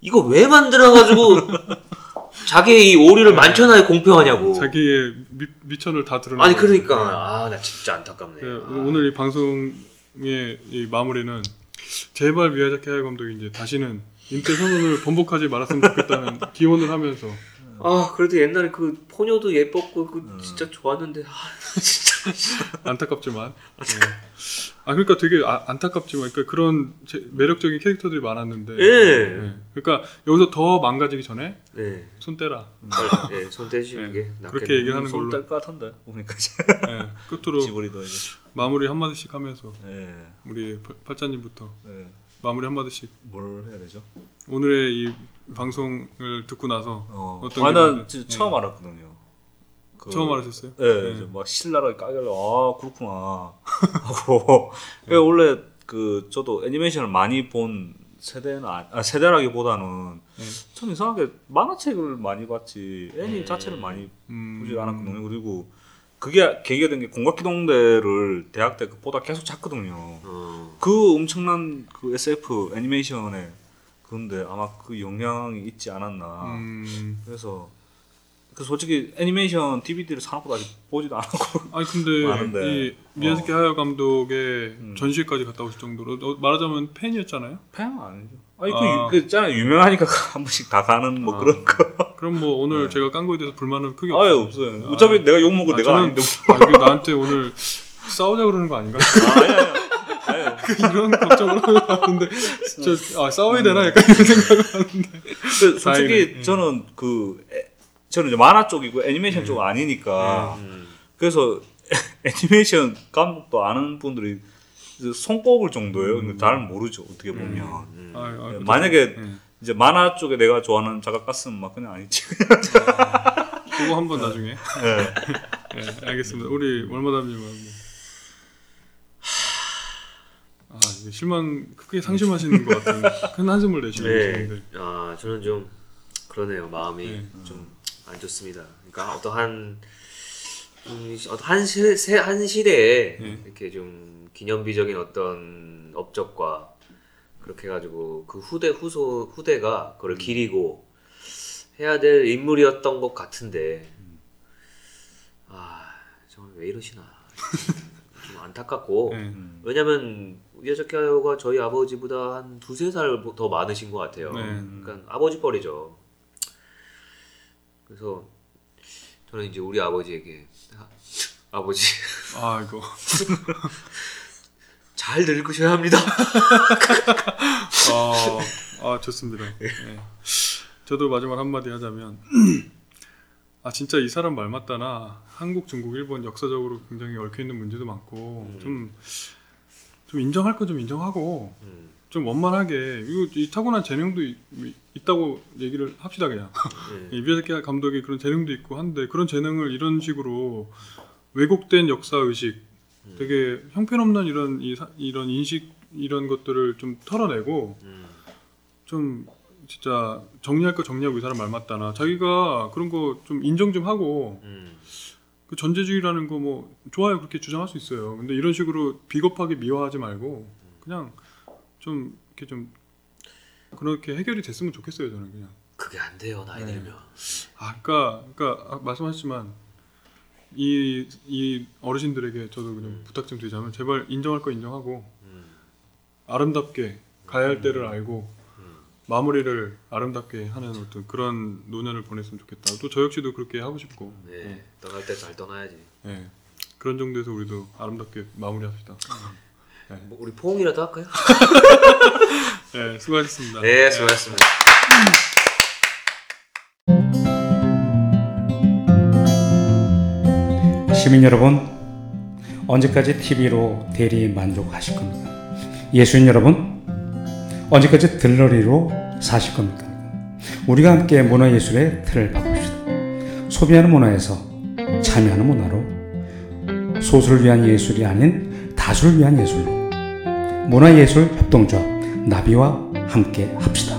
이거 왜 만들어가지고 자기 이 오류를 만천하에 공표하냐고. 자기의 미, 미천을 다 드러내. 아니 그러니까 아 나 진짜 안타깝네. 네, 아. 오늘 이 방송의 이 마무리는 제발 미야자키 하야 감독이 이제 다시는 인태 선언을 번복하지 말았으면 좋겠다는 기원을 하면서 아 그래도 옛날에 그 포녀도 예뻤고 그 음. 진짜 좋았는데 아, 진짜 안타깝지만 네. 아 그러니까 되게 아- 안타깝지만 그러니까 그런 제- 매력적인 캐릭터들이 많았는데 예. 네. 그러니까 여기서 더 망가지기 전에 네, 손 떼라 네, 손 떼시는 네, 게 낫겠네. 그렇게 얘기를 하는 걸로 손뗄것 같은데 보니까 네. 끝으로 마무리 한 마디씩 하면서 네. 우리 팔- 팔자님부터 네. 마무리 한 마디씩 뭘 해야 되죠? 오늘의 이 방송을 듣고 나서 어, 난 있는데? 진짜 네. 처음 알았거든요. 그- 처음 알았었어요? 네, 네. 이제 막 신랄하게 까길래 아 그렇구나 하고 그러니까 원래 그 저도 애니메이션을 많이 본 세대는 아, 아, 세대라기보다는 네. 전 이상하게 만화책을 많이 봤지 애니 음. 자체를 많이 음, 보지 않았거든요. 그리고 그게 계기가 된 게 공각기동대를 대학 때 보다 계속 찾거든요. 어, 그 엄청난 그 SF 애니메이션에 그런데 아마 그 영향이 있지 않았나. 음. 그래서 그 솔직히 애니메이션 DVD를 사놓고 아직 보지도 않았고 아니 근데 많은데. 이 미야스키 하야 감독의 음. 전시회까지 갔다 오실 정도로 어, 말하자면 팬이었잖아요. 팬 아니죠. 아니 아. 그, 유- 그 있잖아요 유명하니까 한 번씩 다 가는 뭐 아. 그런 거. 그럼 뭐 오늘 네. 제가 깐 거에 대해서 불만은 크게 아예 없어요. 없어요. 어차피 내가 욕 먹고 아, 내가 저는- 아닌데. 아, 그 나한테 오늘 싸우자 그러는 거 아닌가? 아, 아니 아니. 이런 걱정을 하는데 저 아, 싸워야 되나 약간 이런 생각을 하는데 그 솔직히 다행이네. 저는 그 애- 저는 이제 만화 쪽이고 애니메이션 쪽 아니니까 음, 그래서 애니메이션 감독도 아는 분들이 손꼽을 정도예요. 근데 잘 모르죠 어떻게 보면. 음. 아, 아, 네, 그죠. 만약에 네. 이제 만화 쪽에 내가 좋아하는 작가 갔으면 막 그냥 아니지. 그거 한번 나중에 네. 네, 알겠습니다. 우리 월마담님은 뭐. 아 실망 크게 상심하시는 것 같은 큰 한숨을 내시고 네. 계시는데 아 저는 좀 그러네요 마음이 네. 좀안 좋습니다. 그러니까 어떠한 음, 어떠한 시, 세- 한 시대에 네. 이렇게 좀 기념비적인 어떤 업적과 그렇게 해가지고 그 후대 후소 후대가 그걸 기리고 해야 될 인물이었던 것 같은데 아 정말 왜 이러시나 좀 안타깝고 네. 음. 왜냐면 우야자키아요가 저희 아버지보다 한 두세 살 더 많으신 것 같아요. 네. 그러니까 아버지 뻘이죠. 그래서 저는 이제 우리 아버지에게 아, 아버지 아 이거 잘 늙으셔야 합니다. 아, 아 좋습니다. 네. 저도 마지막 한마디 하자면 아 진짜 이 사람 말 맞다나 한국, 중국, 일본 역사적으로 굉장히 얽혀 있는 문제도 많고 좀 좀 인정할 거 좀 인정하고 음, 좀 원만하게. 이거 이 타고난 재능도 있, 있다고 얘기를 합시다 그냥. 네. 이비아키 감독이 그런 재능도 있고 한데 그런 재능을 이런 식으로 왜곡된 역사 의식 되게 형편없는 이런 이, 사- 이런 인식 이런 것들을 좀 털어내고 음, 좀 진짜 정리할 거 정리하고 이 사람 말 맞다나. 자기가 그런 거 좀 인정 좀 하고 음, 그 전제주의라는 거 뭐 좋아요 그렇게 주장할 수 있어요 근데 이런 식으로 비겁하게 미화하지 말고 그냥 좀 이렇게 좀 그렇게 해결이 됐으면 좋겠어요 저는 그냥 그게 안 돼요 나이 네. 들면. 아, 그러니까, 말씀하셨지만 이, 이 어르신들에게 저도 그냥 음. 부탁 좀 드리자면 제발 인정할 거 인정하고 음, 아름답게 가야 할 때를 알고 음. 마무리를 아름답게 하는 어떤 그런 노년을 보냈으면 좋겠다. 또 저 역시도 그렇게 하고 싶고. 네, 떠날 때 잘 떠나야지. 예. 그런 정도에서 우리도 아름답게 마무리합시다. 뭐 우리 포옹이라도 할까요? 네, 수고하셨습니다. 네, 수고하셨습니다. 시민 여러분, 언제까지 TV로 대리 만족하실 겁니까? 예수인 여러분, 언제까지 들러리로 사실 겁니까? 우리가 함께 문화예술의 틀을 바꿉시다. 소비하는 문화에서 참여하는 문화로 소수를 위한 예술이 아닌 다수를 위한 예술로 문화예술 협동조합 나비와 함께 합시다.